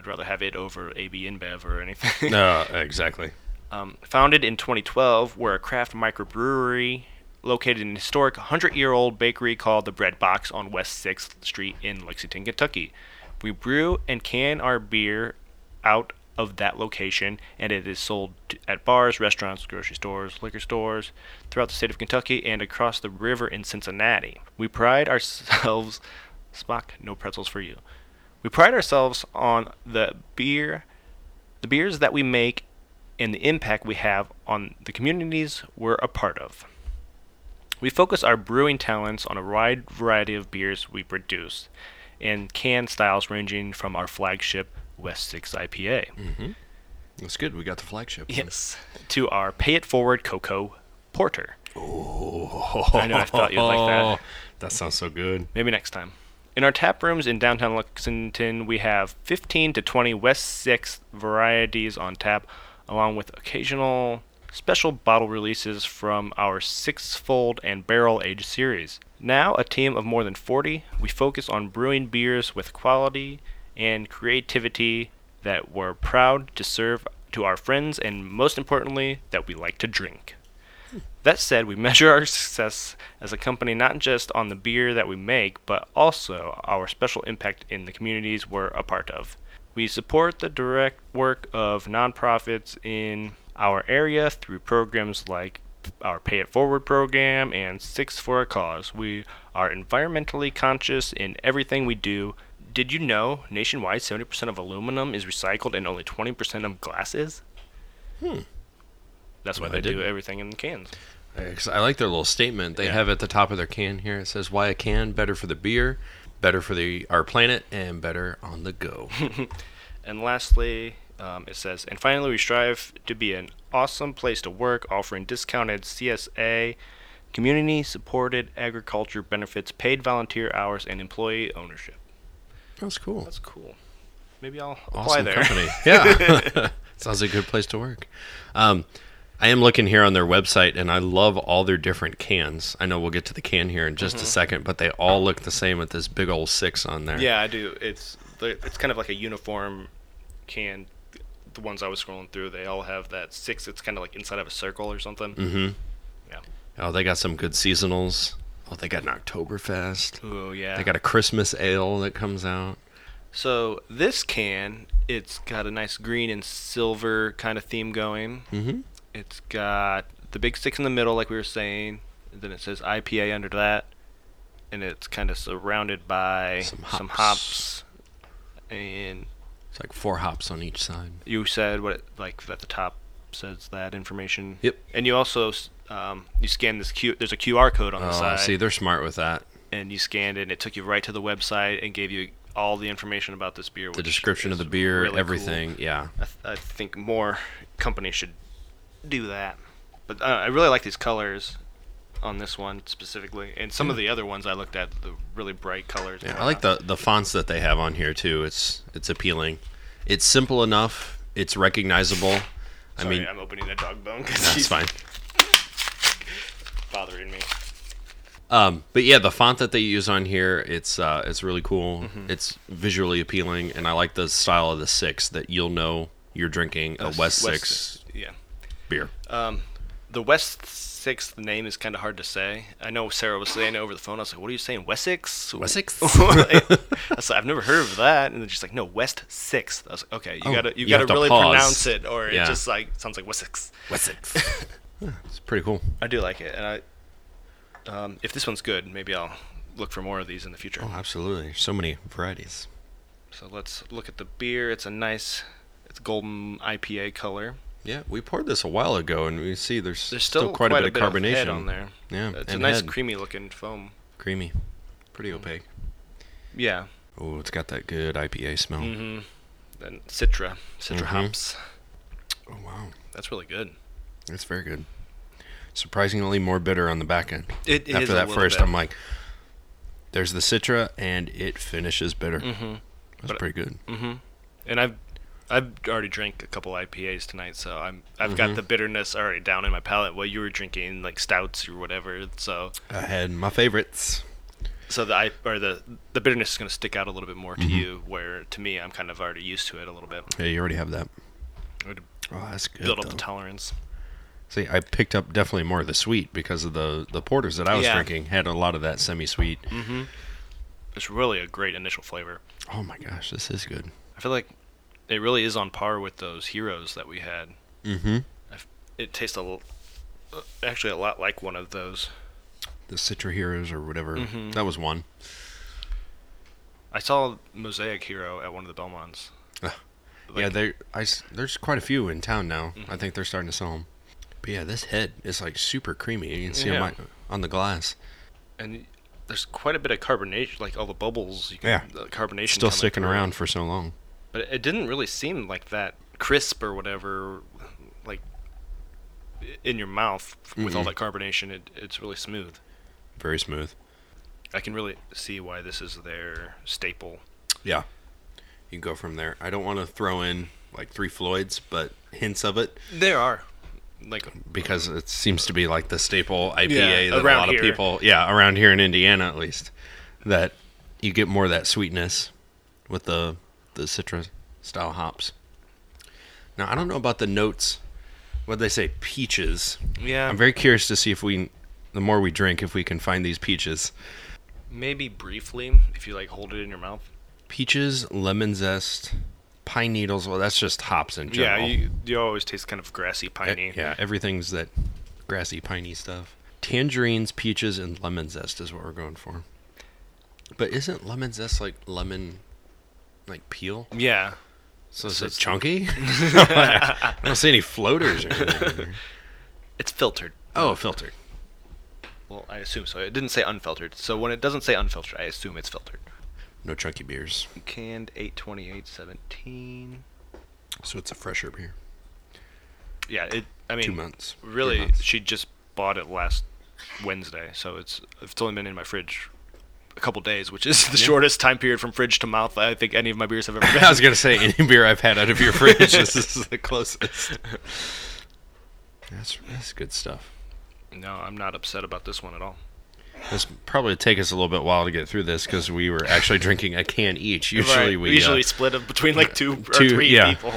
I'd rather have it over AB InBev or anything. No, exactly. um, founded in 2012, we're a craft microbrewery located in a historic 100-year-old bakery called the Bread Box on West 6th Street in Lexington, Kentucky. We brew and can our beer out of that location, and it is sold at bars, restaurants, grocery stores, liquor stores throughout the state of Kentucky and across the river in Cincinnati. We pride ourselves, Spock, no pretzels for you. We pride ourselves on the beer, the beers that we make, and the impact we have on the communities we're a part of. We focus our brewing talents on a wide variety of beers we produce, and can styles ranging from our flagship West Six IPA. Mm-hmm. That's good. We got the flagship. Yes. To our Pay It Forward Cocoa Porter. Oh, I know, I thought you'd like that. That sounds so good. Maybe next time. In our tap rooms in downtown Lexington, we have 15 to 20 West 6 varieties on tap, along with occasional special bottle releases from our six-fold and barrel age series. Now a team of more than 40, we focus on brewing beers with quality and creativity that we're proud to serve to our friends, and most importantly, that we like to drink. That said, we measure our success as a company not just on the beer that we make, but also our special impact in the communities we're a part of. We support the direct work of nonprofits in our area through programs like our Pay It Forward program and Six for a Cause. We are environmentally conscious in everything we do. Did you know nationwide 70% of aluminum is recycled and only 20% of glass is? Hmm. That's why No, they do everything in cans. I like their little statement they Yeah. have at the top of their can here. It says, "Why a can? Better for the beer, better for the our planet, and better on the go." And lastly, um, it says, and finally, we strive to be an awesome place to work, offering discounted CSA, community supported agriculture benefits, paid volunteer hours, and employee ownership. That's cool. That's cool. Maybe I'll apply awesome there. company. Yeah, sounds like a good place to work. Um, I am looking here on their website, and I love all their different cans. I know we'll get to the can here in just a second, but they all look the same with this big old six on there. Yeah, I do. It's it's kind of like a uniform can. The ones I was scrolling through, they all have that six. It's kind of like inside of a circle or something. Mm-hmm. Yeah. Oh, they got some good seasonals. Oh, they got an Oktoberfest. Oh yeah. They got a Christmas ale that comes out. So this can, it's got a nice green and silver kind of theme going. Mm-hmm. It's got the big six in the middle, like we were saying. And then it says IPA under that, and it's kind of surrounded by Some some hops. hops. And It's like four hops on each side. you said what, it, like at the top says that information. Yep. And you also um, you scan this Q. There's a QR code on the Oh, side, see, they're smart with that. and you scanned it, and it took you right to the website and gave you all the information about this beer. The description of the beer, really cool. everything. Yeah. I, th- I think more companies should do that. But uh, I really like these colors on this one specifically, and some of the other ones I looked at, the really bright colors. Yeah, I like the the fonts that they have on here too. It's it's appealing. It's simple enough. It's recognizable. I Sorry, mean, I'm opening a dog bone that's fine. bothering me. Um, but yeah, the font that they use on here, it's uh, it's really cool. Mm-hmm. It's visually appealing, and I like the style of the six that you'll know you're drinking a West, West Six. Beer. Um, the West Sixth name is kind of hard to say. I know Sarah was saying it over the phone. I was like, "What are you saying, Wessex?" Wessex? I was like, I've never heard of that. And then she's like, "No, West Sixth. I was like, "Okay, you Oh, gotta you, you gotta to really pause. pronounce it, or Yeah. it just like sounds like Wessex." Wessex. it's pretty cool. I do like it, and I um, if this one's good, maybe I'll look for more of these in the future. Oh, absolutely. So many varieties. So let's look at the beer. It's a nice, it's golden IPA color. Yeah, we poured this a while ago, and we see there's, There's still, quite, a bit of carbonation on there. Yeah, It's a nice head. creamy looking foam. creamy, pretty opaque. Yeah. Oh, it's got that good IPA smell. Mm-hmm. Then Citra, Citra Mhm. hops. Oh wow, That's really good. it's very good. Surprisingly more bitter on the back end. It is After a that first, bit. I'm like, there's the Citra, and it finishes bitter. Mm-hmm. That's but- pretty good. Mm-hmm. And I've I've already drank a couple IPAs tonight, so I'm I've got Mhm. the bitterness already down in my palate. While you were drinking like stouts or whatever, so I had my favorites. so the I or the the bitterness is going to stick out a little bit more to Mhm. you. Where to me, I'm kind of already used to it a little bit. Yeah, you already have that. Oh, that's good. build up though. the tolerance. See, I picked up definitely more of the sweet because of the the porters that I was Yeah. drinking had a lot of that semi-sweet. Mm-hmm. It's really a great initial flavor. Oh my gosh, this is good. I feel like it really is on par with those heroes that we had. Mm-hmm. It tastes a l- uh, actually a lot like one of those. The Citra Heroes or whatever. Mhm. That was one. I saw Mosaic Hero at one of the Belmonts. Ah. Like, yeah, there. I there's quite a few in town now. Mhm. I think they're starting to sell them. But yeah, this head is like super creamy. You can see Yeah. on, my, on the glass. and there's quite a bit of carbonation, like all the bubbles. You can, Yeah. the carbonation Still sticking around for so long. But it didn't really seem like that crisp or whatever, like in your mouth with all Mm-mm. that carbonation. It, it's really smooth. Very smooth. I can really see why this is their staple. Yeah. You can go from there. I don't want to throw in like three Floyds, but hints of it There are, like because it seems to be like the staple IPA Yeah, that a lot here. of people, yeah, around here in Indiana at least, that you get more of that sweetness with the the Citra style hops. Now I don't know about the notes. What they say? Peaches. Yeah, I'm very curious to see if we, the more we drink, if we can find these peaches. maybe briefly if you like hold it in your mouth. Peaches, lemon zest, pine needles. Well, that's just hops in Yeah, general. you you always taste kind of grassy, E- piney. yeah, everything's that grassy, piney stuff. Tangerines, peaches, and lemon zest is what we're going for. But isn't lemon zest like lemon, like peel? yeah. So is it it's- chunky? I don't see any floaters or anything. It's filtered. Oh, filtered. Well, I assume so. It didn't say unfiltered. So when it doesn't say unfiltered, I assume it's filtered. No chunky beers. Canned 82817. So it's a fresher beer. Yeah, it. I mean, Two months. Really, months. she just bought it last Wednesday, so it's it's only been in my fridge a couple days, which is the shortest time period from fridge to mouth I think any of my beers have ever been. I was gonna say any beer I've had out of your fridge, this is the closest. That's that's good stuff. no, I'm not upset about this one at all. This probably take us a little bit while to get through this because we were actually drinking a can each. Usually Right, we usually uh, split it between like two, two- or three yeah. people.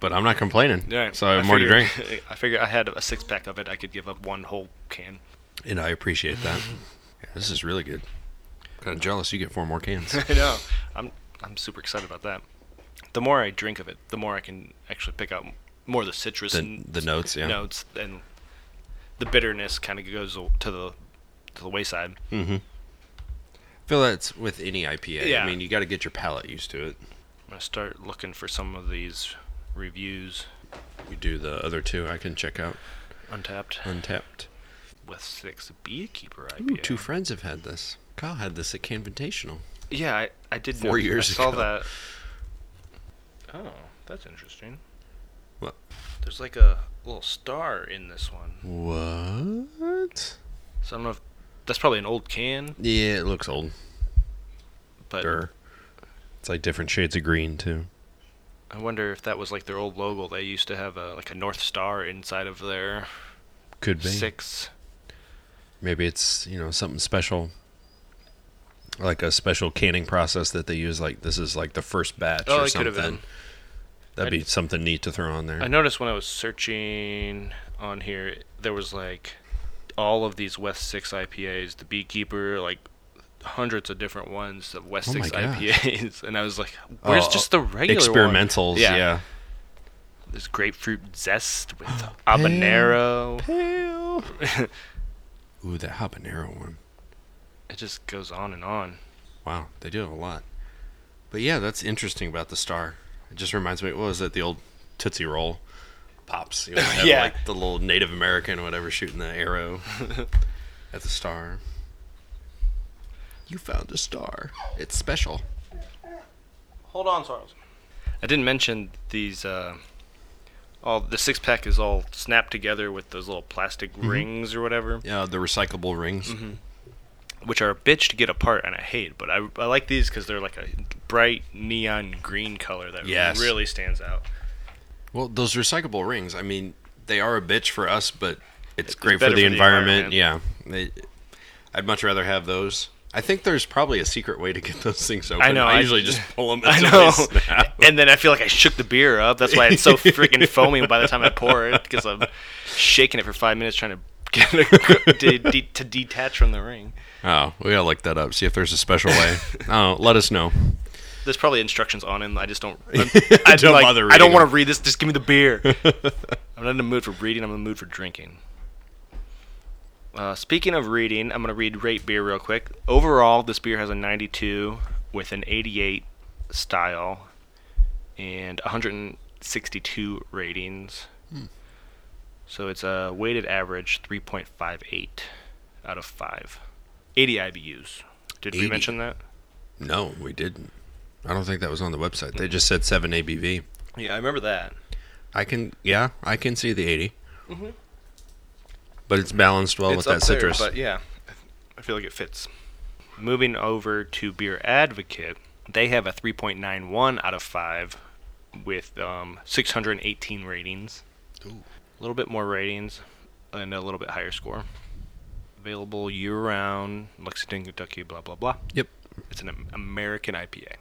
but I'm not complaining. Yeah, So I have more to drink, figured- I figure I had a six pack of it. I could give up one whole can. and I appreciate that. Yeah, this is really good. Kind of jealous you get four more cans. I know. I'm I'm super excited about that. The more I drink of it, the more I can actually pick out more of the citrus the and the notes, yeah. notes, and the bitterness kind of goes to the to the wayside. Mm-hmm. feel that's with any IPA. Yeah. I mean, you got to get your palate used to it. I'm gonna start looking for some of these reviews. We do the other two. I can check out Untappd Untappd. With six beekeeper Ooh, IPA. two friends have had this. Kyle had this at Canvitational. Yeah, I, I did. Four know- years I saw ago. that. Oh, that's interesting. What? There's like a little star in this one. What? So I don't know if that's probably an old can, Yeah, it looks old. but Sure. It's like different shades of green too. I wonder if that was like their old logo. They used to have a like a north star inside of their Could be. six. Maybe it's you know something special, like a special canning process that they use. Like this is like the first batch Oh, or something. That'd I- be something neat to throw on there. I noticed when I was searching on here, there was like all of these West Six IPAs, the Beekeeper, like hundreds of different ones of West Oh Six. IPAs, and I was like, "Where's Oh, just the regular one?" Experimentals, Yeah. yeah. There's grapefruit zest with habanero. Pale. Ooh, that habanero one. It just goes on and on. Wow, they do have a lot. But yeah, that's interesting about the star. It just reminds me. What was it? The old Tootsie Roll pops. You always have Yeah. like the little Native American or whatever shooting the arrow at the star. You found a star. It's special. Hold on, Charles. I didn't mention these. Uh, all the six pack is all snapped together with those little plastic Mm-hmm. rings or whatever, Yeah, the recyclable rings. Mm-hmm. which are a bitch to get apart, and I hate. But I, I like these because they're like a bright neon green color that Yes. really stands out. Well, those recyclable rings. I mean, they are a bitch for us, but it's It's great for the for the environment. Yeah, They- I'd much rather have those. I think there's probably a secret way to get those things open. I know, I I- usually just pull them. I know, and then I feel like I shook the beer up. That's why it's so freaking foamy by the time I pour it because I'm shaking it for five minutes trying to get it to, de- to detach from the ring. Oh, we gotta look that up. See if there's a special way. oh, let us know. There's probably instructions on it. I just don't. I, I Don't like, bother I don't want to read this. Just give me the beer. I'm not in the mood for reading. I'm in the mood for drinking. Uh, speaking of reading, I'm gonna read rate beer real quick. Overall, this beer has a 92 with an 88 style and 162 ratings. So it's a weighted average 3.58 out of 5. 80 IBUs. Did 80. we mention that? No, we didn't. I don't think that was on the website. They just said seven ABV. Yeah, I remember that. I can, yeah, I can see the 80. But it's balanced well with that up there, citrus. but yeah, I feel like it fits. Moving over to Beer Advocate, they have a 3.91 out of 5 with um, 618 ratings. Ooh. A little bit more ratings and a little bit higher score. Available year round, Lexington, Kentucky, blah, blah, blah. Yep. It's an American IPA.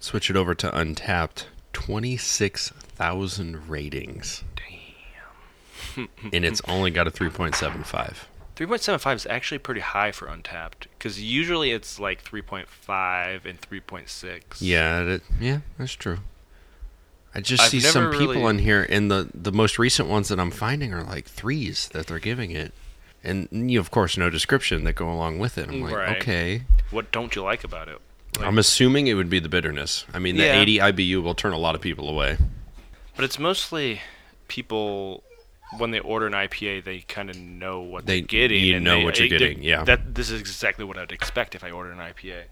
Switch it over to Untappd. 26,000 ratings. Damn. and it's only got a 3.75. 3.75 is actually pretty high for Untappd because usually it's like 3.5 and 3.6. Yeah, that, yeah, that's true. I just I've see some people really- in here, and the the most recent ones that I'm finding are like threes that they're giving it, and you of course no description that go along with it. I'm like, Right. okay. What don't you like about it? Like- I'm assuming it would be the bitterness. I mean, the Yeah. 80 IBU will turn a lot of people away. But it's mostly people when they order an IPA, they kind of know what They- they're getting. you and know they- what you're they- getting, yeah. That this is exactly what I'd expect if I ordered an IPA.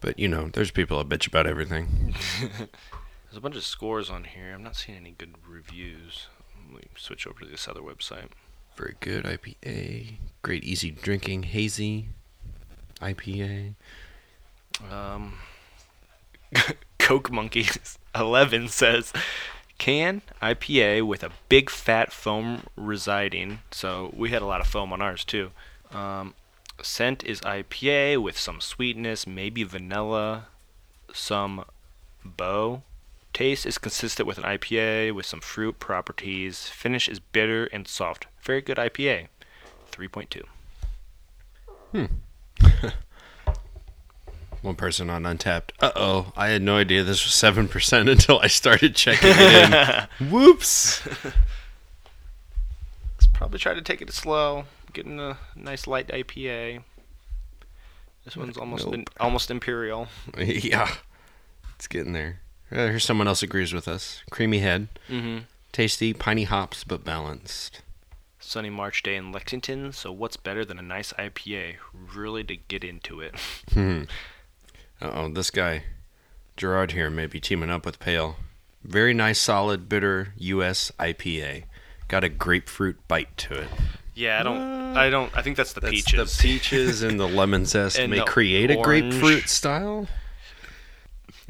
But you know, there's people that bitch about everything. There's a bunch of scores on here. I'm not seeing any good reviews. Let me switch over to this other website. Very good IPA. Great easy drinking, hazy IPA. Um, Coke Monkeys 11 says can IPA with a big fat foam residing. So we had a lot of foam on ours too. Um, scent is IPA with some sweetness, maybe vanilla, some bow. Taste is consistent with an IPA with some fruit properties. Finish is bitter and soft. Very good IPA. 3.2. One person on Untappd. Uh oh, I had no idea this was seven percent until I started checking it in. Whoops. Let's probably try to take it slow. Getting a nice light IPA. This one's almost Nope. in, almost imperial. yeah, it's getting there. Uh, here's someone else agrees with us. Creamy head, Mm-hmm. tasty, piney hops, but balanced. Sunny March day in Lexington. So what's better than a nice IPA? Really to get into it. Hmm. Uh oh, this guy, Gerard here, may be teaming up with Pale. Very nice, solid, bitter U.S. IPA. Got a grapefruit bite to it. Yeah, I don't. I don't. I think that's the That's peaches. the peaches and the lemon zest may create a grapefruit style.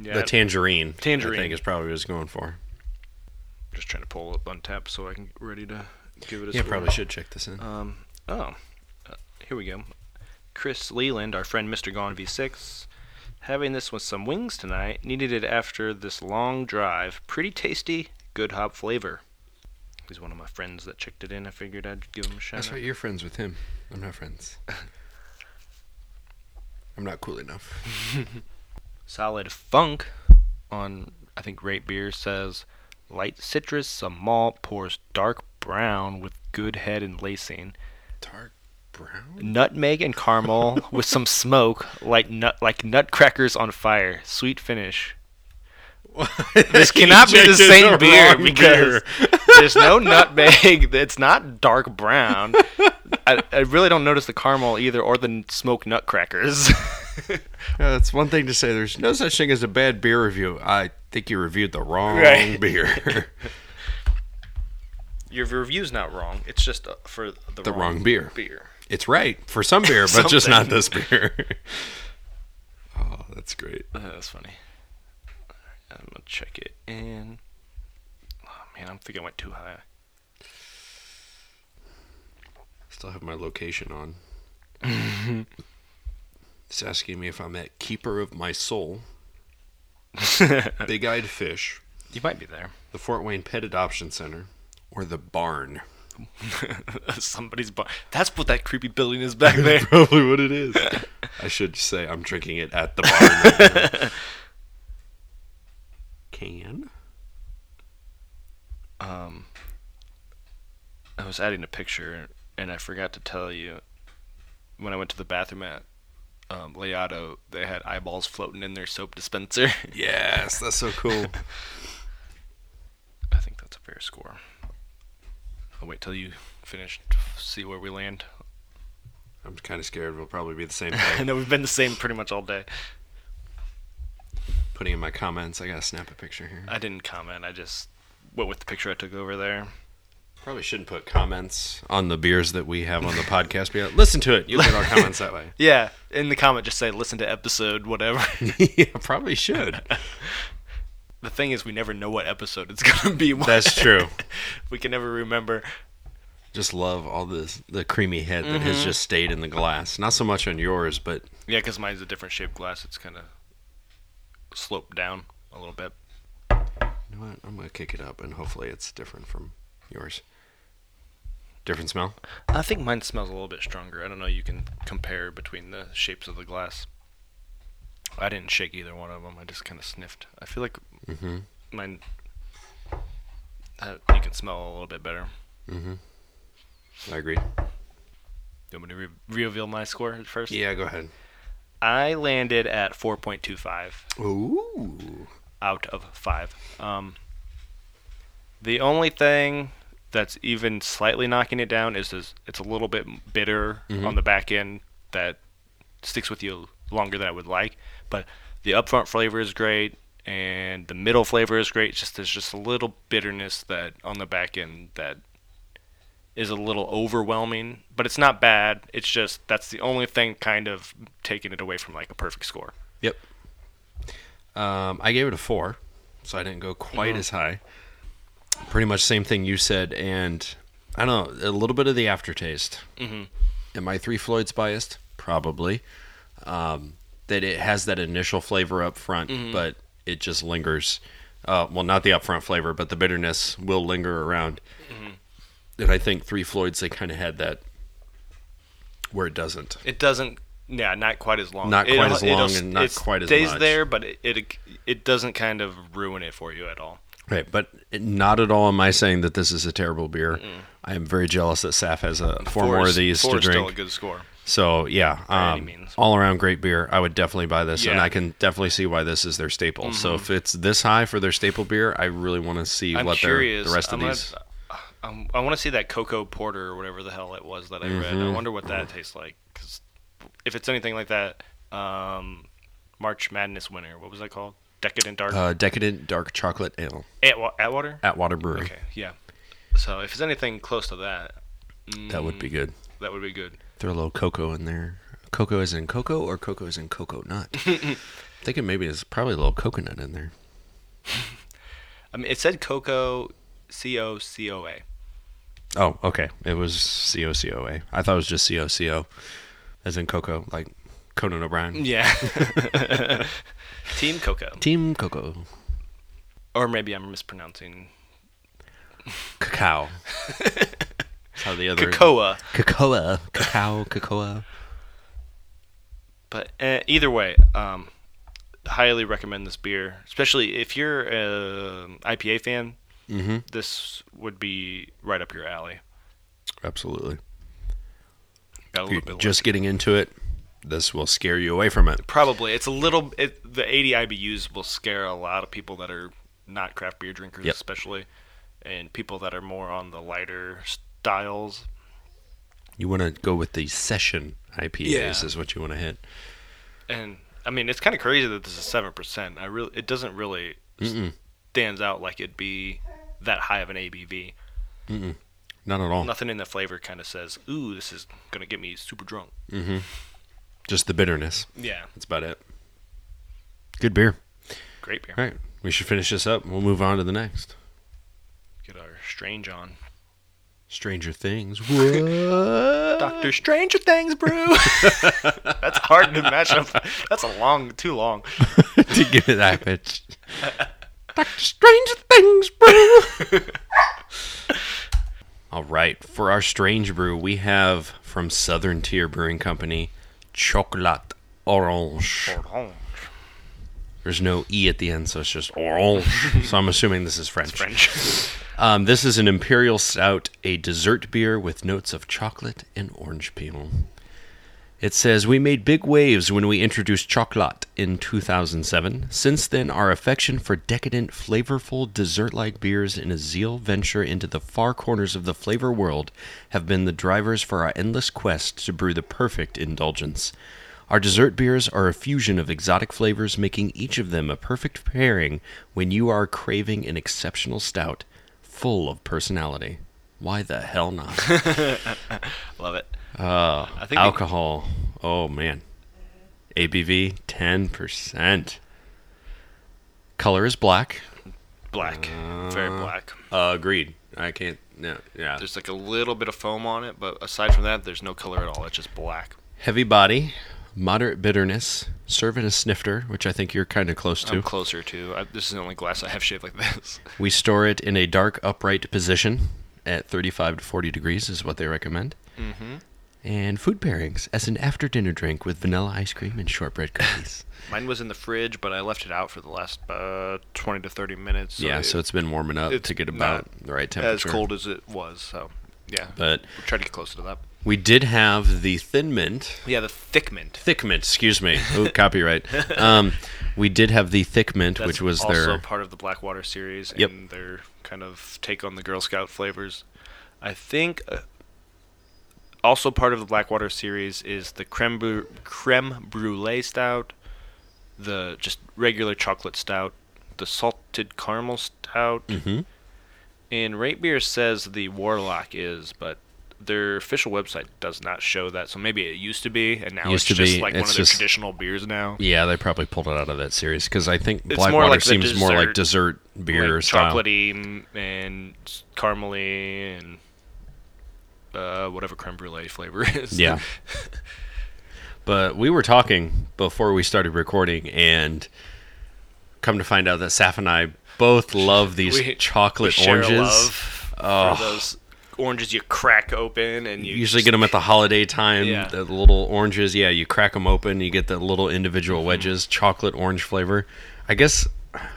yeah, the tangerine. Tangerine. I think is probably what it's going for. just trying to pull up Untappd so I can get ready to give it a Yeah, score. probably should check this in. Um, oh, uh, here we go. Chris Leland, our friend Mr. Gone V6, having this with some wings tonight. Needed it after this long drive. Pretty tasty, good hop flavor. He's one of my friends that checked it in. I figured I'd give him a shout That's out. right. You're friends with him. I'm not friends. I'm not cool enough. Solid Funk on I think Great Beer says light citrus, some malt, pours dark brown with good head and lacing. Dark brown. nutmeg and caramel with some smoke, like nut like nutcrackers on fire. Sweet finish. This cannot be the same beer because there's no nutmeg. It's not dark brown. I, I really don't notice the caramel either, or the smoked nutcrackers. That's one thing to say. There's no such thing as a bad beer review. I think you reviewed the wrong Right. beer. Your review's not wrong. It's just uh, for the, The wrong beer. Beer. It's right for some beer, but just not this beer. oh, that's great. Uh, that's funny. I'm gonna check it in. Oh man, I'm thinking I went too high. Still have my location on. it's asking me if I'm at Keeper of My Soul, Big Eyed Fish, You might be there. the Fort Wayne Pet Adoption Center, or the Barn. Somebody's bar. That's what that creepy building is back there. Probably what it is. I should say I'm drinking it at the bar. right. Can. um, I was adding a picture, and I forgot to tell you when I went to the bathroom at um, LaOtto, they had eyeballs floating in their soap dispenser. Yes, that's so cool. I think that's a fair score. I'll wait till you finish to see where we land. I'm kind of scared we'll probably be the same I know we've been the same pretty much all day. Putting in my comments, I gotta snap a picture here. I didn't comment. I just went with the picture I took over there. Probably shouldn't put comments on the beers that we have on the podcast. But yeah, listen to it. You'll get our comments that way. Yeah, in the comment, just say listen to episode whatever. yeah, probably should. The thing is, we never know what episode it's gonna be. That's true. we can never remember. Just love all this the creamy head that has mm-hmm. just stayed in the glass. Not so much on yours, but Yeah, because mine's a different shaped glass. It's kind of sloped down a little bit. You know what? I'm gonna kick it up, and hopefully it's different from yours. Different smell. I think mine smells a little bit stronger. I don't know. You can compare between the shapes of the glass. I didn't shake either one of them. I just kind of sniffed. I feel like Mm-hmm. mine. Uh, you can smell a little bit better. Mm-hmm. I agree. Do You want me to re- reveal my score first? Yeah, go ahead. I landed at 4.25 Ooh. out of 5. Um, the only thing that's even slightly knocking it down is this, it's a little bit bitter Mhm. on the back end that sticks with you longer than I would like. But the upfront flavor is great and the middle flavor is great. It's just there's just a little bitterness that on the back end that is a little overwhelming, but it's not bad. It's just that's the only thing kind of taking it away from like a perfect score. Yep. Um, I gave it a four, so I didn't go quite Mhm. as high. Pretty much same thing you said, and I don't know a little bit of the aftertaste. Mm-hmm. Am I Three Floyds biased? Probably. Um, that it has that initial flavor up front, Mhm. but it just lingers. Uh, well, not the upfront flavor, but the bitterness will linger around. Mhm. And I think Three Floyds they kind of had that where it doesn't. It doesn't. Yeah, not quite as long. Not quite It'll- as long and not quite as long it stays much. there, but it, it it doesn't kind of ruin it for you at all. Right, but not at all am I saying that this is a terrible beer. I am very jealous that Saf has a four, more of these four to is still a drink. good score. So yeah, um, all around great beer. I would definitely buy this, and Yeah. Mm-hmm. I can definitely see why this is their staple. So if it's this high for their staple beer, I really want to see I'm what their, the rest I'm of gonna- these. um, I want to see that cocoa porter or whatever the hell it was that I read. I Mhm. wonder what that tastes like. Because if it's anything like that, um, March Madness winner, what was that called? Decadent Dark Uh, decadent dark chocolate ale, Atwa- Atwater. Atwater Brewery. Okay, yeah. So if it's anything close to that, That would be mm, good. That would be good. Throw a little cocoa in there. Cocoa is in cocoa, or cocoa is in cocoa nut. thinking maybe there's probably a little coconut in there. I mean, it said cocoa, C O C O A. Oh, okay. It was C O C O A. I thought it was just C O C O, as in cocoa, like Conan O'Brien. Yeah. Team Cocoa. Team Coco. Or maybe I'm mispronouncing Cacao. That's how the other. Cocoa. Cocoa. Cacao. Cocoa. But uh, either way, um, highly recommend this beer, especially if you're an IPA fan. Mm-hmm. This would be right up your alley. Absolutely. Got a little you're bit just less. getting into it, this will scare you away from it. probably it's a little. It, the 80 IBUs will scare a lot of people that are not craft beer drinkers, Yep. especially, and people that are more on the lighter styles. You want to go with the session IPAs, Yeah. is what you want to hit. And I mean, it's kind of crazy that this is seven percent. I really, it doesn't really Mm-mm. stands out like it'd be that high of an ABV. Mm-mm. Not at all. Nothing in the flavor kind of says, "Ooh, this is gonna get me super drunk." Mm-hmm. Just the bitterness. Yeah, That's about it. Good beer. great beer. All right. We should finish this up. We'll move on to the next. Get our strange on. Stranger Things. What? Doctor Stranger Things brew. That's hard to match up. That's a long, too long. to give it that pitch. Doctor Stranger Things brew. All right, for our strange brew, we have from Southern Tier Brewing Company, Choklat Orange. There's no e at the end, so it's just orange. so I'm assuming this is French. French. Um, this is an imperial stout, a dessert beer with notes of chocolate and orange peel. It says, We made big waves when we introduced Choklat in 2007. Since then, our affection for decadent, flavorful, dessert like beers and a zeal venture into the far corners of the flavor world have been the drivers for our endless quest to brew the perfect indulgence. Our dessert beers are a fusion of exotic flavors, making each of them a perfect pairing when you are craving an exceptional stout full of personality. Why the hell not? Love it. Uh, I think alcohol. Oh man. ABV 10%. Color is black. Black. Very Uh, black. Uh, agreed. I can't. No, yeah. There's like a little bit of foam on it, but aside from that, there's no color at all. It's just black. Heavy body, moderate bitterness. Serve in a snifter, which I think you're kind of close to. I'm closer to. I, this is the only glass I have shaped like this. We store it in a dark upright position at 35 to 40 degrees is what they recommend. Mm-hmm. And food pairings as an after dinner drink with vanilla ice cream and shortbread cookies. Mine was in the fridge, but I left it out for the last uh, 20 to 30 minutes. yeah, it- so it's been warming up to get about the right temperature. as cold as it was. So yeah, But we'll try to get closer to that. We did have the thin mint, Yeah, the thick mint. thick mint, excuse me. Ooh, copyright. Um, we did have the thick mint, That's which was also their part of the Blackwater series Yep. and their kind of take on the Girl Scout flavors. I think uh, also part of the Blackwater series is the creme bru- creme brulee stout, the just regular chocolate stout, the salted caramel stout, Mhm. and Rate Beer says the Warlock is, but their official website does not show that. So maybe it used to be, and now Used it's just be, like one it's of their just- traditional beers now. Yeah, they probably pulled it out of that series because I think It's Blackwater like seems more like dessert- dessert beer like style. chocolatey and caramely and uh, whatever creme brulee flavor is. Yeah. But we were talking before we started recording, and come to find out that Saf and I both love these We- chocolate we oranges. love Oh. those oranges you crack open and you usually just- get them at the holiday time. Yeah. The little oranges, yeah, you crack them open, you get the little individual Mm-hmm. wedges, chocolate orange flavor. I guess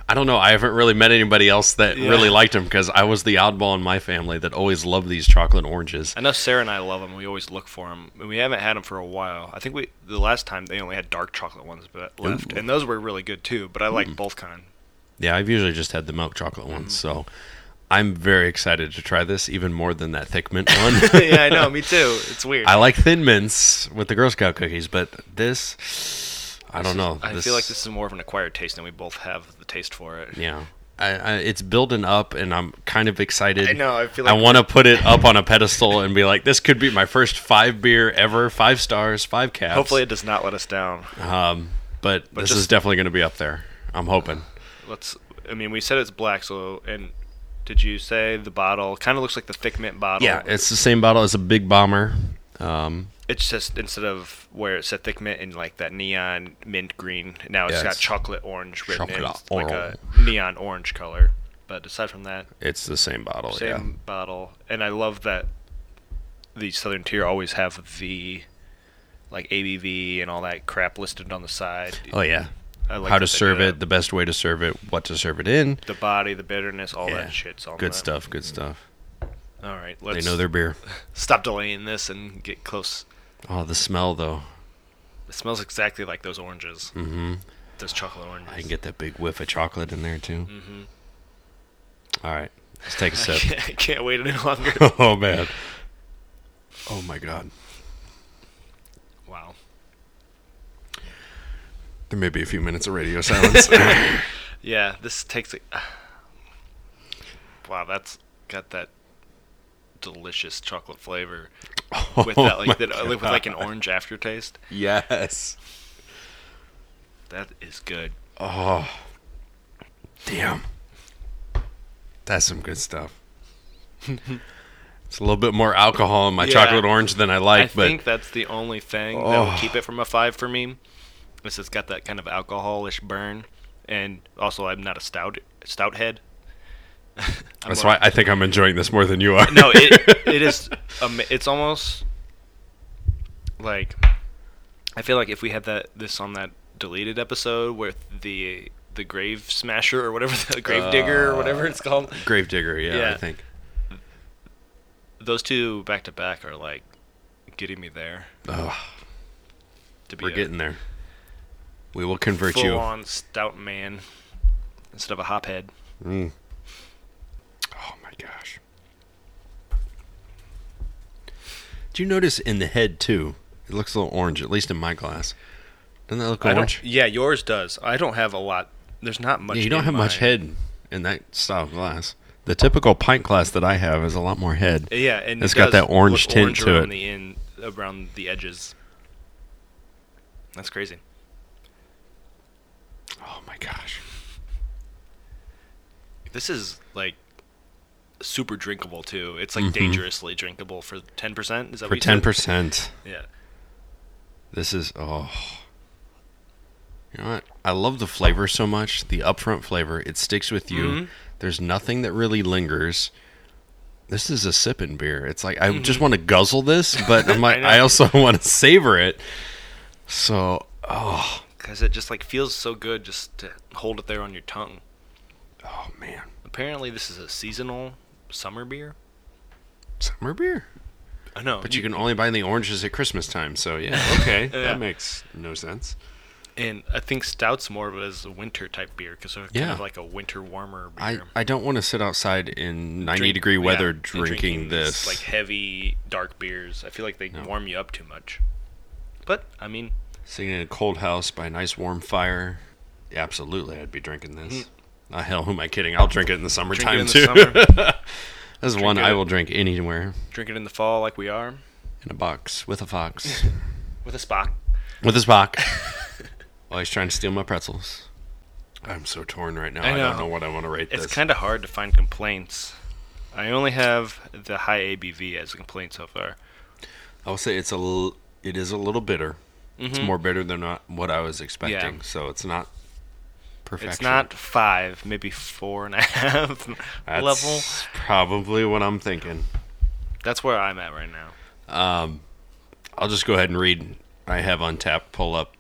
I don't know. I haven't really met anybody else that Yeah. really liked them because I was the oddball in my family that always loved these chocolate oranges. I know Sarah and I love them. We always look for them. And we haven't had them for a while. I think we the last time they only had dark chocolate ones but left, and those were really good too. But I like both kind. Yeah, I've usually just had the milk chocolate ones, Mm-hmm. so I'm very excited to try this, even more than that thick mint one. yeah, I know. Me too. It's weird. I like thin mints with the Girl Scout cookies, but this, I don't know. I feel like this is more of an acquired taste, and we both have the taste for it. Yeah, I, I, it's building up, and I'm kind of excited. I know. I feel I want to put it up on a pedestal and be like, this could be my first five beer ever, five stars, five caps. hopefully it does not let us down. um, but, But this just- is definitely going to be up there. I'm hoping. Let's. I mean, we said it's black, so and did you say the bottle kind of looks like the thick mint bottle? Yeah, it's the same bottle as a Big Bomber. Um, It's just instead of where it said thick mint in like that neon mint green, now it's Yeah, got it's chocolate orange written in, chocolate it's like a neon orange color. But aside from that, it's the same bottle. same Yeah. bottle, and I love that the Southern Tier always have the like ABV and all that crap listed on the side. Oh yeah. Like How to serve it, the best way to serve it, what to serve it in. the body, the bitterness, all Yeah. that shit's on Good that. stuff. Good stuff. All right, They let's know their beer. stop delaying this and get close. Oh, the smell though. It smells exactly like those oranges, Mm-hmm. those chocolate oranges. I can get that big whiff of chocolate in there too. hmm All right, let's take a sip. can't, I can't wait any longer. oh man. Oh my god. wow. There may be a few minutes of radio silence. Yeah, this takes a. Wow, that's got that delicious chocolate flavor with that Oh like that, uh, with like an orange aftertaste. Yes. That is good. Oh. Damn. That's some good stuff. it's a little bit more alcohol in my Yeah. chocolate orange than I like, I but I think that's the only thing that Oh. will keep it from a five for me. It's got that kind of alcoholish burn, and also I'm not a stout stout head. That's why I think I'm enjoying this more than you are. no, it it is. Um, it's almost like I feel like if we had that this on that deleted episode with the the grave smasher or whatever the grave digger or whatever it's called, Gravedigger, yeah, I think. those two back to back are like getting me there. Oh, To be we're a getting there. We will convert full you. on stout man instead of a hophead. Mm. Oh my gosh. Do you notice in the head too? It looks a little orange, at least in my glass. Doesn't that look orange? yeah, yours does. I don't have a lot. There's not much. Yeah, you don't have much head in that style of glass. The typical pint glass that I have is a lot more head. Yeah, and It's it got that orange tint to it. The in, around the edges. That's crazy. Oh my gosh. This is like super drinkable too. It's like Mhm. dangerously drinkable for ten percent. Is that For what you said? ten percent, Yeah. This is oh. You know what? I love the flavor so much. The upfront flavor, it sticks with you. Mhm. There's nothing that really lingers. This is a sipping beer. It's like I Mm-hmm. just want to guzzle this, but I'm like I. I, also want to savor it. So, oh, Because it just like feels so good just to hold it there on your tongue. oh man, Apparently, this is a seasonal summer beer. summer beer. I know, But you can only buy the oranges at Christmas time. So yeah, okay, Yeah. that makes no sense. And I think stout's more of it as a winter type beer because they're kind Yeah. of like a winter warmer beer. I, I don't want to sit outside in 90 Drink- degree weather and drinking, these, this. like heavy dark beers. I feel like they No. warm you up too much. But I mean, Sitting in a cold house by a nice warm fire. Absolutely, I'd be drinking this. Ah, hell, who am I kidding? I'll drink it in the summertime Mm. in the too. summer. this is one Drink I will drink anywhere drink it in the fall like we are in a box with a fox. with a Spock. with a Spock. While he's trying to steal my pretzels. I'm so torn right now. I I, don't know. know what I want to rate It's kind of hard to find complaints. I only have the high ABV as a complaint so far. I will say it's a l- it is a little bitter. It's Mhm. more bitter than not what I was expecting. Yeah. So it's not perfection. It's not five, maybe four and a half That's level. Probably what I'm thinking. That's where I'm at right now. Um, I'll just go ahead and read. I have Untappd pull up,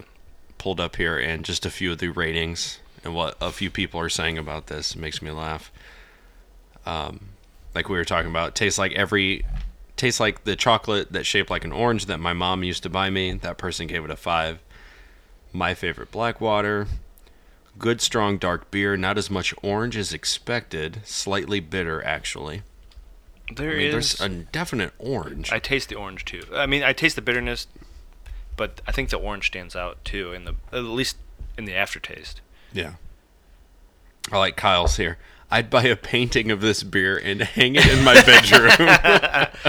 pulled up here, and just a few of the ratings and what a few people are saying about this It makes me laugh. Um, like we were talking about, tastes like every, tastes like the chocolate that's shaped like an orange that my mom used to buy me. That person gave it a five. My favorite black water. Good strong dark beer, not as much orange as expected, slightly bitter actually. There I mean, is. there's a definite orange. I taste the orange too. I mean, I taste the bitterness, but I think the orange stands out too in the at least in the aftertaste. Yeah. I like Kyle's here. I'd buy a painting of this beer and hang it in my bedroom.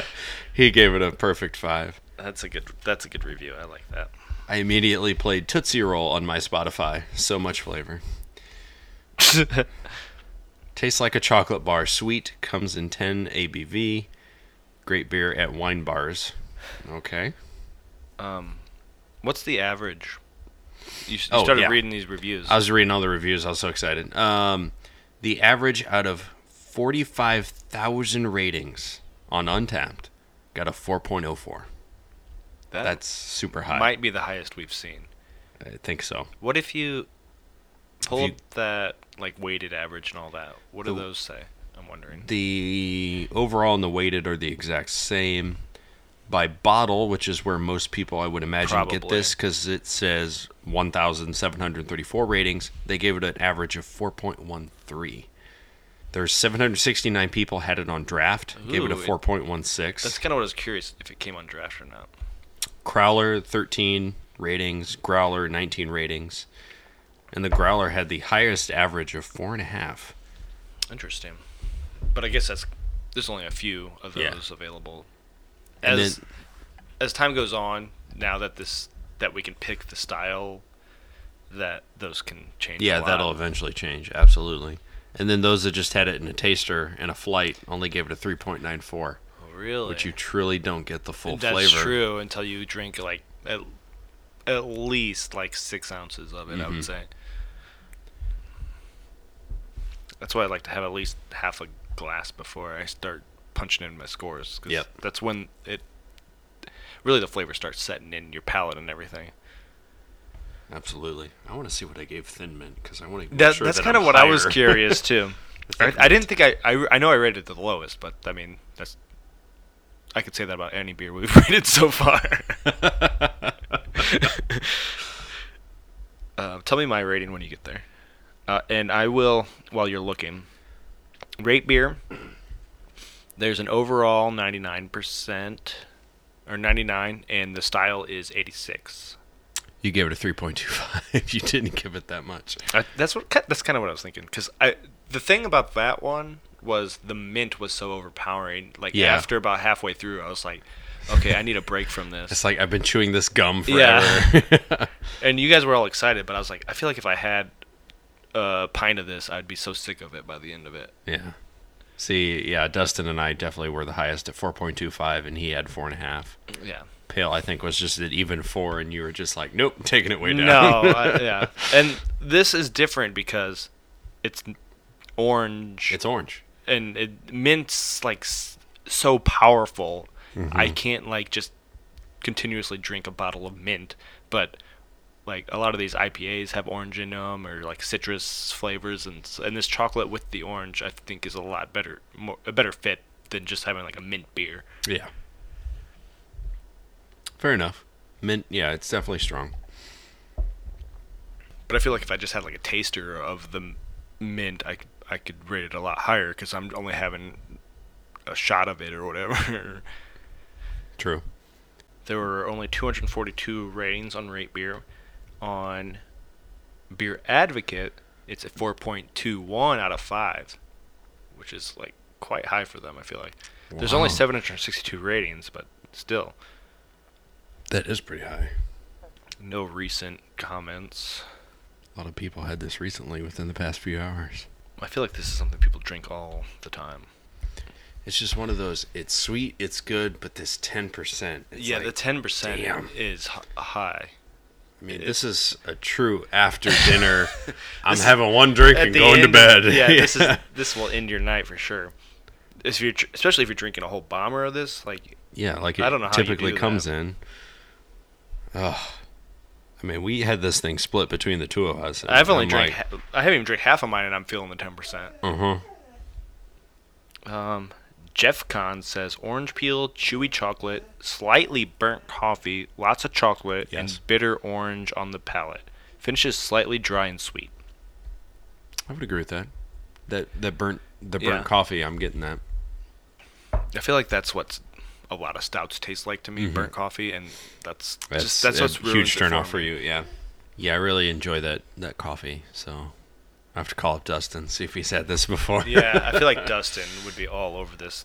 he gave it a perfect five. That's a good. That's a good review. I like that. I immediately played Tootsie Roll on my Spotify. So much flavor. Tastes like a chocolate bar. Sweet. Comes in 10 ABV. Great beer at wine bars. Okay. Um, what's the average? You, you Oh, started yeah. reading these reviews. I was reading all the reviews. I was so excited. Um, the average out of 45,000 ratings on Untappd got a 4.04. that That's super high. might be the highest we've seen. I think so. What if you pull you- up that like weighted average and all that? What do those say? I'm wondering. The overall and the weighted are the exact same. By bottle, which is where most people I would imagine get this, because it says 1,734 ratings. They gave it an average of 4.13. There's 769 people had it on draft, gave it a Ooh, it- 4.16. That's kind of what I was curious if it came on draft or not. Crowler 13 ratings, Growler 19 ratings, and the Growler had the highest average of four and a half. Interesting. But I guess that's there's only a few of Yeah. those available. As then- as time goes on, now that this that we can pick the style, that those can change. Yeah, a lot. that'll eventually change, absolutely. And then those that just had it in a taster and a flight only gave it a 3.94, Oh, really. which you truly don't get the full That's flavor. true until you drink like at, at least like six ounces of it. I Mhm. would say. That's why I like to have at least half a glass before I start punching in my scores. 'cause Yep. That's when it really the flavor starts setting in your palate and everything. Absolutely. I want to see what I gave Thin Mint because I want to. That, sure that's that kind of what I was curious too. I, I didn't think I, I I know I rated it the lowest, but I mean that's I could say that about any beer we've rated so far. uh, tell me my rating when you get there, uh, and I will while you're looking. Rate beer. There's an overall 99% or 99, and the style is 86. You gave it a 3.25. you didn't give it that much. I, that's what that's kind of what I was thinking because I the thing about that one was the mint was so overpowering. Like Yeah. after about halfway through, I was like, okay, I need a break from this. It's like I've been chewing this gum Yeah. forever. and you guys were all excited, but I was like, I feel like if I had a pint of this, I'd be so sick of it by the end of it. yeah. See, yeah, Dustin and I definitely were the highest at 4.25, and he had four and a half. Yeah, pale, I think, was just at even four, and you were just like, nope, taking it way down. No, I, yeah. And this is different because it's orange it's orange. and it, mint's like so powerful. Mm-hmm. I can't like just continuously drink a bottle of mint, but like a lot of these IPAs have orange in them or like citrus flavors, and and this chocolate with the orange I think is a lot better, more a better fit than just having like a mint beer. Yeah. Fair enough. Mint, yeah, it's definitely strong. But I feel like if I just had like a taster of the mint, I could I could rate it a lot higher because I'm only having a shot of it or whatever. True. there were only 242 ratings on Rate Beer. On Beer Advocate, it's a 4.21 out of five, which is like quite high for them. I feel like there's only 762 ratings, but still That is pretty high. no recent comments. A lot of people had this recently within the past few hours. I feel like this is something people drink all the time. It's just one of those. It's sweet, it's good, but this ten percent. yeah, the 10% is h- high. I mean, it- this is a true after dinner. I'm having one drink and going to bed. Yeah, this is this will end your night for sure. If you're, especially if you're drinking a whole bomber of this, like yeah, like it I don't know how typically comes that. in. Ugh. I mean, we had this thing split between the two of us. I've only I'm drank. Like, ha- I haven't even drank half of mine, and I'm feeling the ten percent. uh huh. Um, Jeff Kahn says orange peel, chewy chocolate, slightly burnt coffee, lots of chocolate, Yes. and bitter orange on the palate. Finishes slightly dry and sweet. I would agree with that. That that burnt the burnt Yeah. coffee. I'm getting that. I feel like that's what a lot of stouts taste like to me, Mhm. burnt coffee, and that's, That's, just that's a what's huge turnoff for for you. Yeah. Yeah, I really enjoy that that coffee. So I have to call up Dustin see if he's had this before. yeah, I feel like Dustin would be all over this.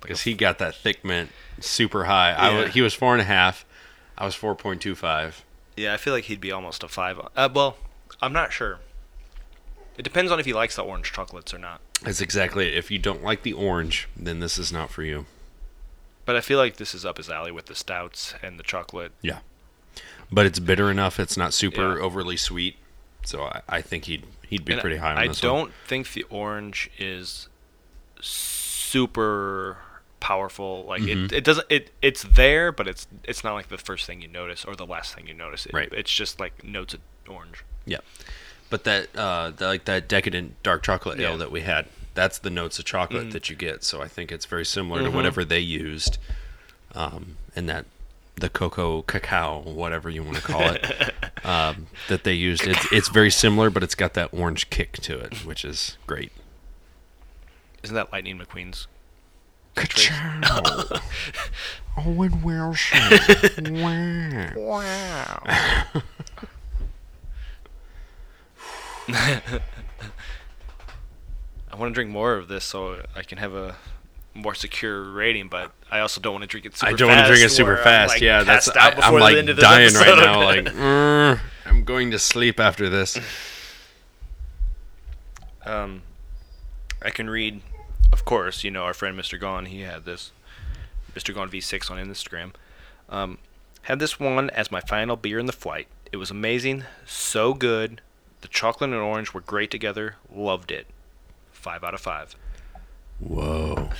because he got that thick mint super high. Yeah. wa- he was four and a half. I was four point two five. Yeah, I feel like he'd be almost a five. Uh, well, I'm not sure. It depends on if he likes the orange chocolates or not. That's exactly it. If you don't like the orange, then this is not for you. But I feel like this is up his alley with the stouts and the chocolate. Yeah. But it's bitter enough. It's not super Yeah. overly sweet. So I, I think he'd he'd be And pretty high on I this don't one. think the orange is super powerful. Like Mhm. it, it doesn't. It it's there, but it's it's not like the first thing you notice or the last thing you notice. It, Right. It's just like notes of orange. Yeah. But that uh the, like that decadent dark chocolate Yeah. ale that we had, that's the notes of chocolate Mhm. that you get. So I think it's very similar to Mhm. whatever they used. Um and that the cocoa cacao, whatever you want to call it, um, that they used. It's it's very similar, but it's got that orange kick to it, which is great. Isn't that Lightning McQueen's? Ka-chow. Owen Wilson. wow. Wow. I want to drink more of this so I can have a more secure rating, but I also don't want to drink it super fast. I don't want to drink it super I'm, fast. like, yeah, that's I, am the like end of this dying right now. Like "Mm, I'm going to sleep after this. Um, I can read, of course, you know, our friend Mr. Gone, he had this, Mr. Gone V6 on Instagram. Um, had this one as my final beer in the flight. It was amazing, so good. The chocolate and orange were great together. Loved it. Five out of five. Whoa.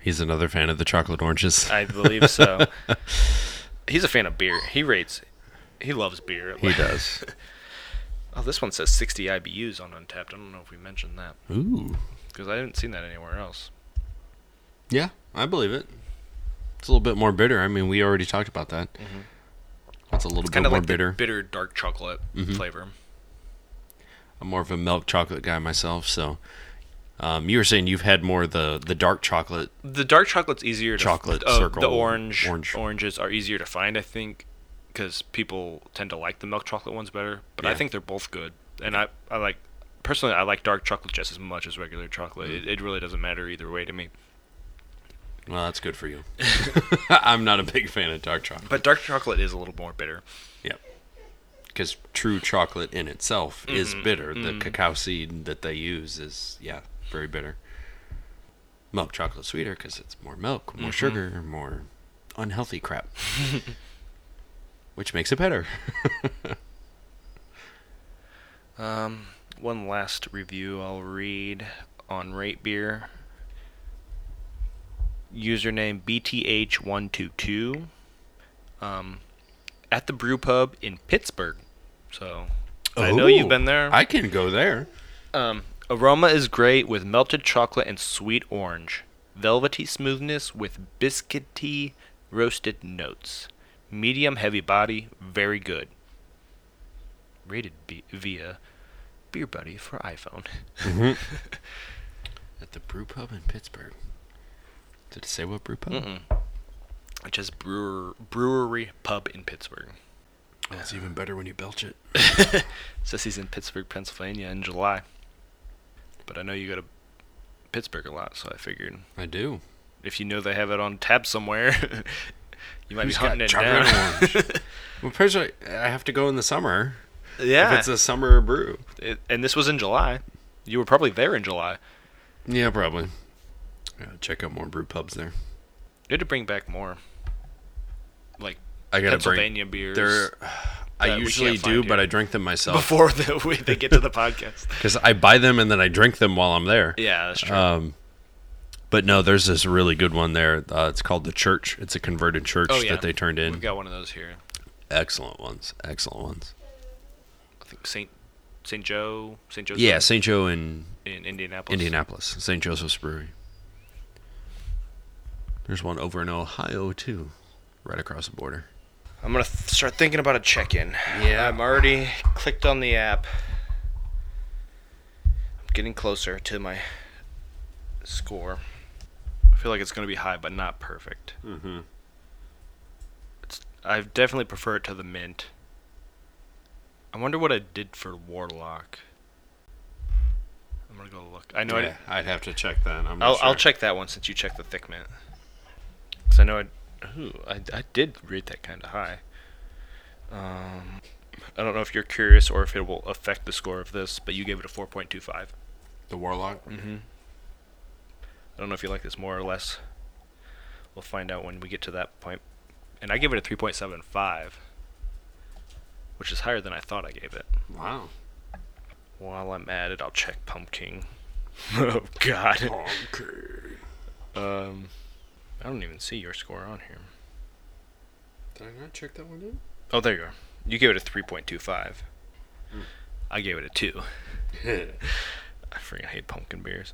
He's another fan of the chocolate oranges. I believe so. He's a fan of beer. He rates, he loves beer. he does. Oh, this one says 60 IBUs on Untappd. I don't know if we mentioned that Ooh. because I haven't seen that anywhere else. Yeah, I believe it. It's a little bit more bitter. I mean, we already talked about that. It's a little It's bit kind of more like bitter. bitter dark chocolate Mhm. flavor. I'm more of a milk chocolate guy myself, so um, you were saying you've had more of the the dark chocolate. The dark chocolate's easier to Chocolate uh, circle, The orange, orange. oranges are easier to find, I think, because people tend to like the milk chocolate ones better. But I think they're both good, and I I like personally I like dark chocolate just as much as regular chocolate. Mm. It, it really doesn't matter either way to me. Well, that's good for you. I'm not a big fan of dark chocolate. But dark chocolate is a little more bitter. Because true chocolate in itself is Mhm, bitter. The mhm. cacao seed that they use is yeah very bitter. Milk chocolate sweeter because it's more milk, more Mhm. sugar, more unhealthy crap. Which makes it better. Um, one last review I'll read on Rate Beer. Username BTH122. Um, at the Brew Pub in Pittsburgh. So I know you've been there. I can go there. Um, aroma is great with melted chocolate and sweet orange. Velvety smoothness with biscuity roasted notes. Medium heavy body, very good. Rated b- via Beer Buddy for iPhone. At the brew pub in Pittsburgh. Did it say what brew pub? Mm-mm. Just brewer, brewery pub in Pittsburgh. It's even better when you belch it. Says he's in Pittsburgh, Pennsylvania in July. But I know you go to Pittsburgh a lot, so I figured I do. if you know they have it on tap somewhere, you might Who's be hunting it down. Well, personally, I have to go in the summer. yeah, If it's a summer brew. It, and this was in July. You were probably there in July. Yeah, probably. Yeah, check out more brew pubs there. You had to bring back more, like I gotta bring. Pennsylvania beers They're, I usually do, but. I drink them myself before the, we, they get to the podcast. because I buy them and then I drink them while I'm there. Yeah, that's true. Um, but no, there's this really good one there. Uh, it's called the Church. It's a converted church oh yeah, that they turned in. We've got one of those here. Excellent ones. Excellent ones. I think Saint Saint Joe, Saint Joe's Yeah, St. Joe in in Indianapolis. Indianapolis, St. Joseph's Brewery. There's one over in Ohio too, right across the border. I'm gonna th- start thinking about a check-in. Yeah. I'm already clicked on the app. I'm getting closer to my score. I feel like it's gonna be high, but not perfect. Mm-hmm. It's I definitely prefer it to the mint. I wonder what I did for Warlock. I'm gonna go look. I know I yeah, I'd have to check that. I'm not I'll, I'll check that one since you checked the thick mint. Because I know I, ooh, I, I did rate that kind of high. Um, I don't know if you're curious or if it will affect the score of this, but you gave it a 4.25. the Warlock. Mm-hmm. I don't know if you like this more or less. We'll find out when we get to that point. And I gave it a 3.75, which is higher than I thought I gave it. Wow. While I'm at it, I'll check Pumpkin. oh, God. Okay. Um, I don't even see your score on here. Did I not check that one in? Oh, there you are. You gave it a 3.25. I gave it a 2. I freaking hate pumpkin beers.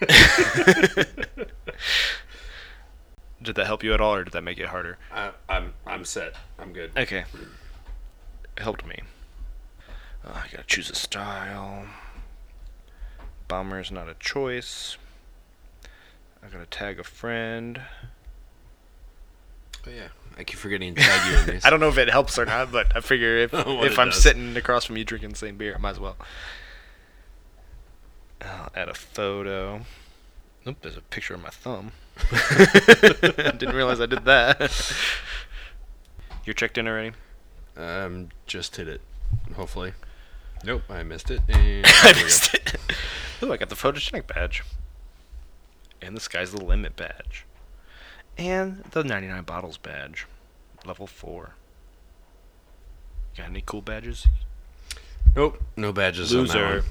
did that help you at all, or did that make it harder? I, I'm I'm set. I'm good. Okay. It helped me. Uh, I gotta choose a style. Bomber's not a choice. I gotta tag a friend. Oh yeah, I keep forgetting to tag you in these. I don't know if it helps or not, but I figure if if I'm does. sitting across from you drinking the same beer, I might as well. I'll add a photo. Oop, there's a picture of my thumb. I didn't realize I did that. You're checked in already? Um, just hit it. Hopefully. Nope, I missed it. I there we go. missed it. Ooh, I got the photogenic badge. And the sky's the limit badge. And the 99 bottles badge. Level 4. Got any cool badges? Nope, no badges on Loser.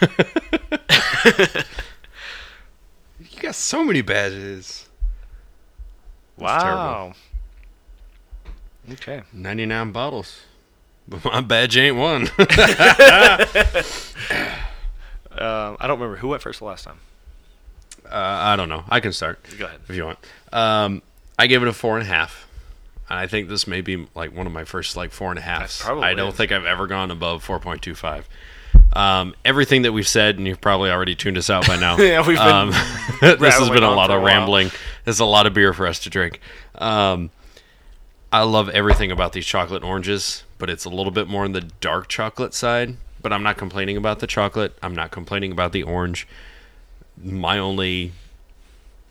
that one. you got so many badges. That's terrible. Wow. Okay. 99 bottles. But my badge ain't one. Um, I don't remember who went first the last time. Uh, I don't know. I can start Go ahead. if you want. Um, I gave it a four and a half. And I think this may be like one of my first like four and a probably I don't is. think I've ever gone above 4.25. Um, everything that we've said, and you've probably already tuned us out by now. Yeah, we've been um, this has been a lot for a of rambling. There's a lot of beer for us to drink. Um, I love everything about these chocolate oranges, but it's a little bit more on the dark chocolate side. But I'm not complaining about the chocolate. I'm not complaining about the orange. My only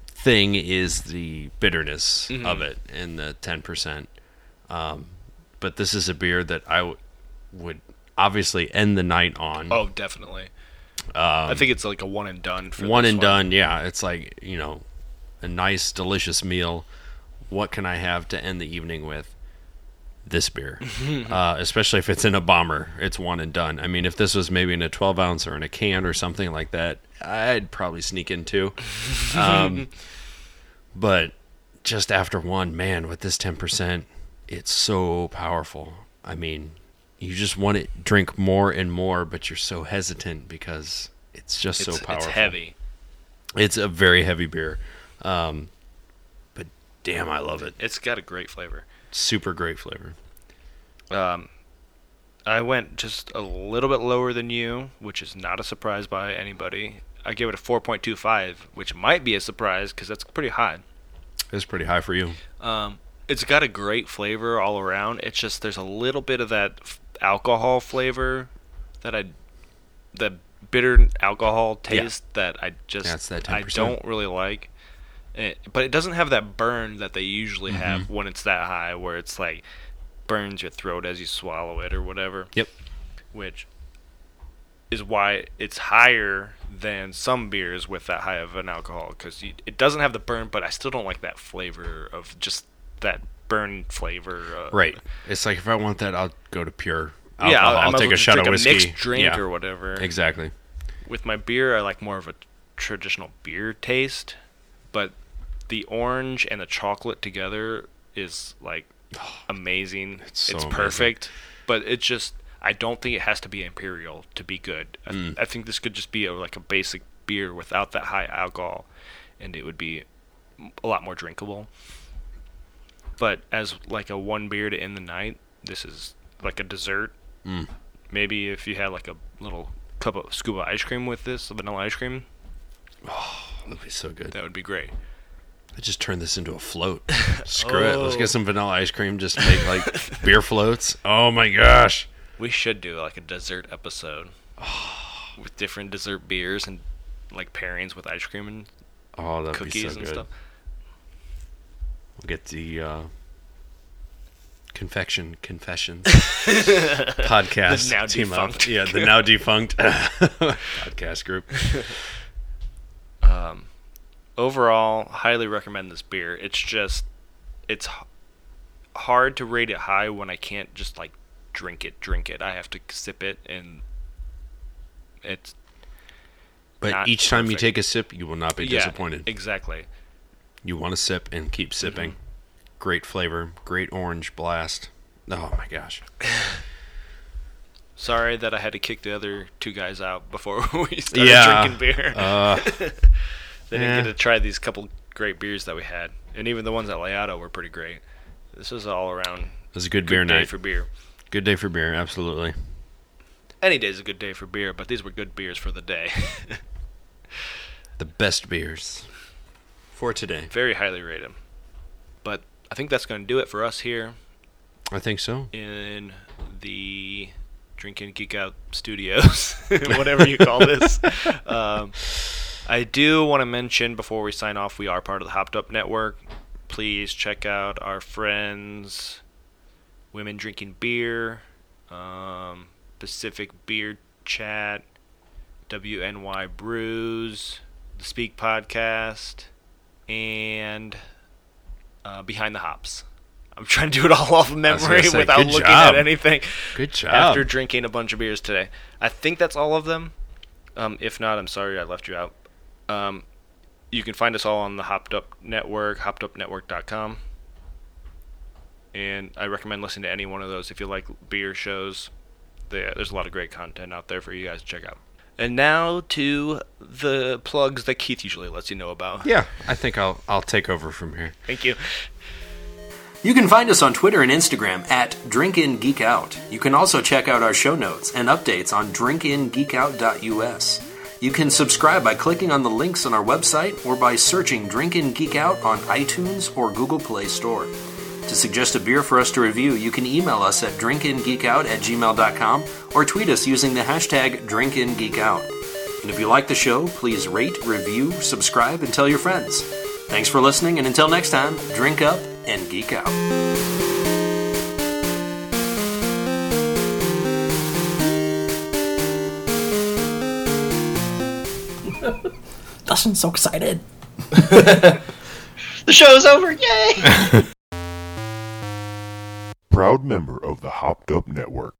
thing is the bitterness Mm-hmm. of it and the 10%. Um, but this is a beer that I w- would obviously end the night on. Oh, definitely. I think it's like a one and done for one and done. Yeah, it's like you know, a nice, delicious meal what can I have to end the evening with? This beer, uh, especially if it's in a bomber, it's one and done. I mean, if this was maybe in a 12 ounce or in a can or something like that, I'd probably sneak in two. Um, but just after one, man, with this 10%, it's so powerful. I mean, you just want to drink more and more, but you're so hesitant because it's just It's, so powerful. it's heavy. It's a very heavy beer. Um, but damn, I love it. It's got a great flavor. Super great flavor. Um, I went just a little bit lower than you, which is not a surprise by anybody. I gave it a 4.25, which might be a surprise because that's pretty high. It's pretty high for you. Um, it's got a great flavor all around. It's just there's a little bit of that f- alcohol flavor that I, the bitter alcohol Yeah. taste that I just That's that I 10%. don't really like. It, but it doesn't have that burn that they usually Mm-hmm. have when it's that high, where it's like burns your throat as you swallow it or whatever. Yep. Which is why it's higher than some beers with that high of an alcohol because it doesn't have the burn, but I still don't like that flavor of just that burn flavor. Uh, Right. It's like if I want that, I'll go to pure alcohol. Yeah, I'll, I might as take a shot of whiskey. a mixed drink yeah, or whatever. exactly. With my beer, I like more of a traditional beer taste, but the orange and the chocolate together is like amazing. It's so amazing. perfect, but it just I don't think it has to be imperial to be good. I, Mm. I think this could just be a, like a basic beer without that high alcohol, and it would be a lot more drinkable. But as like a one beer to end the night, this is like a dessert. Mm. Maybe if you had like a little cup of scuba ice cream with this, vanilla ice cream, That'd be so good. that would be great. I just turned this into a float. Screw it. Let's Oh. get some vanilla ice cream. Just make like beer floats. Oh my gosh. We should do like a dessert episode with different dessert beers and like pairings with ice cream and Oh, cookies so and good. stuff. We'll get the uh, confection confessions podcast The now team up. defunct. Yeah, the now defunct podcast group. Um, overall, highly recommend this beer. It's just, it's hard to rate it high when I can't just like drink it, drink it. I have to sip it, and it's But each time you take a sip, you will not be yeah, disappointed. Exactly. You want to sip and keep sipping. Mm-hmm. Great flavor, great orange blast. Oh my gosh. Sorry that I had to kick the other two guys out before we started Yeah. drinking beer. Uh, they didn't yeah. get to try these couple great beers that we had, and even the ones at LaOtto were pretty great. This was all around it was a good, good beer day night. for beer. good day for beer, absolutely. Any day is a good day for beer, but these were good beers for the day. The best beers for today. Very highly rated. But I think that's going to do it for us here I think so. in the Drinking Geek Out Studios, whatever you call this. um, I do want to mention before we sign off, we are part of the Hopped Up Network. Please check out our friends, Women Drinking Beer, um, Pacific Beer Chat, WNY Brews, the Speak Podcast, and uh, Behind the Hops. I'm trying to do it all off of memory say, without looking job. at anything Good job. after drinking a bunch of beers today. I think that's all of them. Um, if not, I'm sorry I left you out. Um, you can find us all on the Hopped Up Network, hoppedupnetwork.com. And I recommend listening to any one of those if you like beer shows. There- There's a lot of great content out there for you guys to check out. And now to the plugs that Keith usually lets you know about. yeah, I think I'll I'll take over from here. Thank you. You can find us on Twitter and Instagram at DrinkInGeekOut. You can also check out our show notes and updates on drinkingeekout.us. You can subscribe by clicking on the links on our website or by searching Drinkin' Geek Out on iTunes or Google Play Store. To suggest a beer for us to review, you can email us at drinkingeekout at gmail.com or tweet us using the hashtag DrinkinGeekOut. And if you like the show, please rate, review, subscribe, and tell your friends. Thanks for listening, and until next time, drink up and geek out. Dustin's so excited. The show's over. Yay! Proud member of the Hopped Up Network.